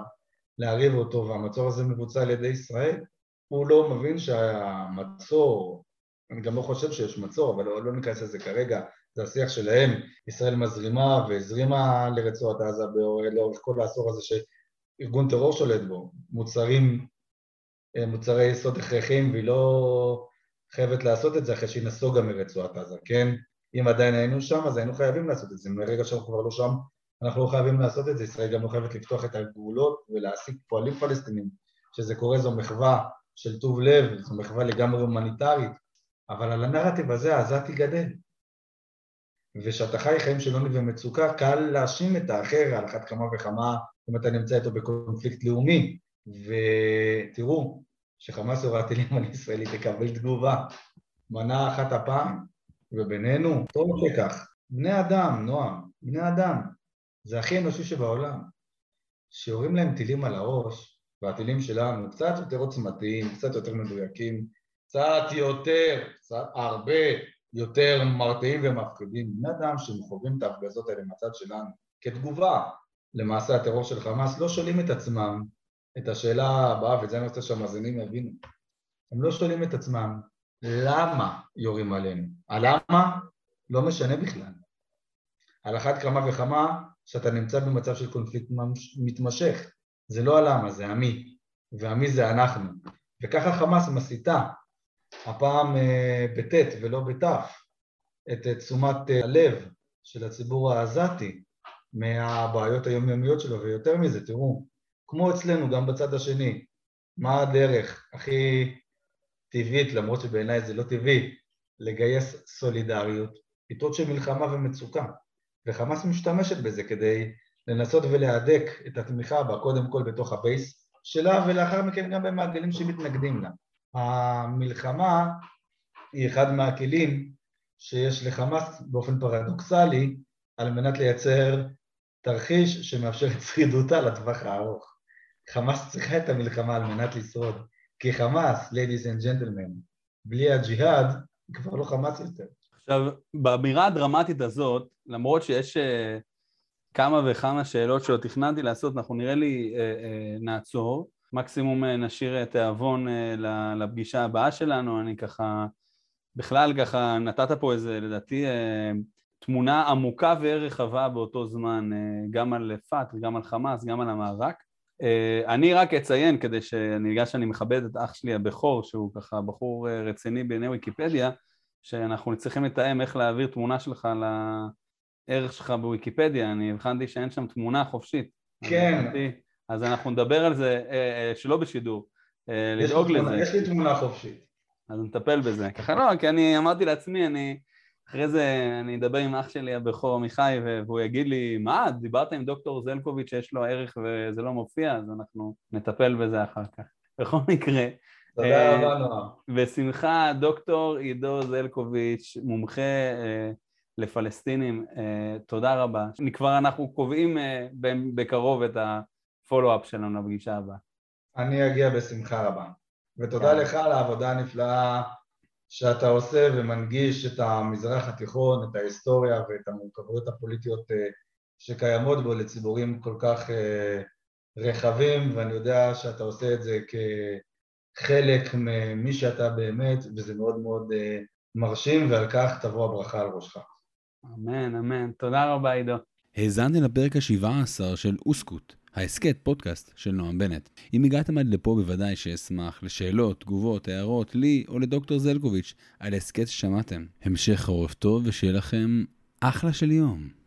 להריב אותו, והמצור הזה מבוצע על ידי ישראל, הוא לא מבין שהמצור, אני גם לא חושב שיש מצור, אבל לא, לא ניכנס לזה כרגע, זה השיח שלהם, ישראל מזרימה והזרימה לרצועת עזה לאורך כל העשור הזה שארגון טרור שולט בו, מוצרים, מוצרי יסוד הכרחיים והיא לא חייבת לעשות את זה אחרי שהיא נסוגה מרצועת עזה, כן? אם עדיין היינו שם, אז היינו חייבים לעשות את זה. מרגע שאנחנו כבר לא שם, אנחנו לא חייבים לעשות את זה. ישראל גם לא חייבת לפתוח את הגבולות ולהעסיק פועלים פלסטינים שזה קורה זו מחווה של טוב לב, זו מחווה לגמרי הומניטרית, אבל על הנרטיב הזה העזתי גדל. וכשאתה חי חיים של עוני ומצוקה, קל להאשים את האחר על אחת כמה וכמה אם אתה נמצא איתו בקונפליקט לאומי. ותראו, שחמאס הורה טילים על ישראלי תקבל תגובה. מנה אחת הפעם, ובינינו, טוב שכך. בני אדם, נועם, בני אדם. זה הכי אנושי שבעולם. שיורים להם טילים על הראש, והטילים שלנו קצת יותר עוצמתיים, קצת יותר מדויקים, קצת יותר, קצת הרבה יותר מרתיעים ומפחידים. בני אדם שחווים את ההפגזות האלה מהצד שלנו, כתגובה למעשה הטרור של חמאס, לא שואלים את עצמם את השאלה הבאה, ואת זה אני רוצה שהמאזינים יבינו. הם לא שואלים את עצמם למה יורים עלינו. הלמה לא משנה בכלל. על אחת כמה וכמה שאתה נמצא במצב של קונפליקט מתמשך. זה לא הלמה, זה המי, והמי זה אנחנו. וככה חמאס מסיתה, הפעם אה, בטית ולא בתף, את תשומת אה, הלב של הציבור העזתי מהבעיות היומיומיות שלו, ויותר מזה, תראו, כמו אצלנו, גם בצד השני, מה הדרך הכי טבעית, למרות שבעיניי זה לא טבעי, לגייס סולידריות, עיתות של מלחמה ומצוקה. וחמאס משתמשת בזה כדי לנסות ולהדק את התמיכה בה, קודם כל בתוך ה base שלה, ולאחר מכן גם במעגלים שמתנגדים לה. המלחמה היא אחד מהכלים שיש לחמאס באופן פרדוקסלי על מנת לייצר תרחיש שמאפשר את שרידותה לטווח הארוך. חמאס צריכה את המלחמה על מנת לשרוד, כי חמאס, ladies and gentlemen, בלי הג'יהאד, כבר לא חמאס יותר. עכשיו, באמירה הדרמטית הזאת, למרות שיש uh, כמה וכמה שאלות שלא תכננתי לעשות, אנחנו נראה לי uh, uh, נעצור, מקסימום uh, נשאיר תיאבון לפגישה הבאה שלנו, אני ככה, בכלל ככה נתת פה איזה, לדעתי, uh, תמונה עמוקה ורחבה באותו זמן, uh, גם על פאט, גם על חמאס, גם על המאבק. Uh, אני רק אציין, כדי שאני, בגלל שאני מכבד את אח שלי הבכור, שהוא ככה בחור רציני בעיני ויקיפדיה, שאנחנו צריכים לתאם איך להעביר תמונה שלך לערך שלך בוויקיפדיה, אני הבחנתי שאין שם תמונה חופשית. כן. אז אנחנו נדבר על זה, אה, אה, שלא בשידור, אה, לדאוג לזה. יש לי תמונה חופשית. אז נטפל בזה. ככה לא, כי אני אמרתי לעצמי, אני... אחרי זה אני אדבר עם אח שלי הבכור עמיחי והוא יגיד לי, מה, דיברת עם דוקטור זלקוביץ' שיש לו ערך וזה לא מופיע, אז אנחנו נטפל בזה אחר כך. בכל מקרה, תודה רבה, אה, נועה. בשמחה, דוקטור עידו זלקוביץ', מומחה אה, לפלסטינים, אה, תודה רבה. כבר אנחנו קובעים בקרוב את הפולו-אפ שלנו לפגישה הבאה. אני אגיע בשמחה רבה. ותודה לך על העבודה הנפלאה שאתה עושה ומנגיש את המזרח התיכון, את ההיסטוריה ואת המורכבויות הפוליטיות שקיימות בו לציבורים כל כך רחבים, ואני יודע שאתה עושה את זה כ... חלק ממי שאתה באמת, וזה מאוד מאוד uh, מרשים, ועל כך תבוא הברכה על ראשך. אמן, אמן. תודה רבה, עידו. האזנתם לפרק ה-17 של אוסקוט, ההסכת פודקאסט של נועם בנט. אם הגעתם עד לפה בוודאי שאשמח לשאלות, תגובות, הערות, לי או לדוקטור זלקוביץ' על ההסכת ששמעתם. המשך חורף טוב ושיהיה לכם אחלה של יום.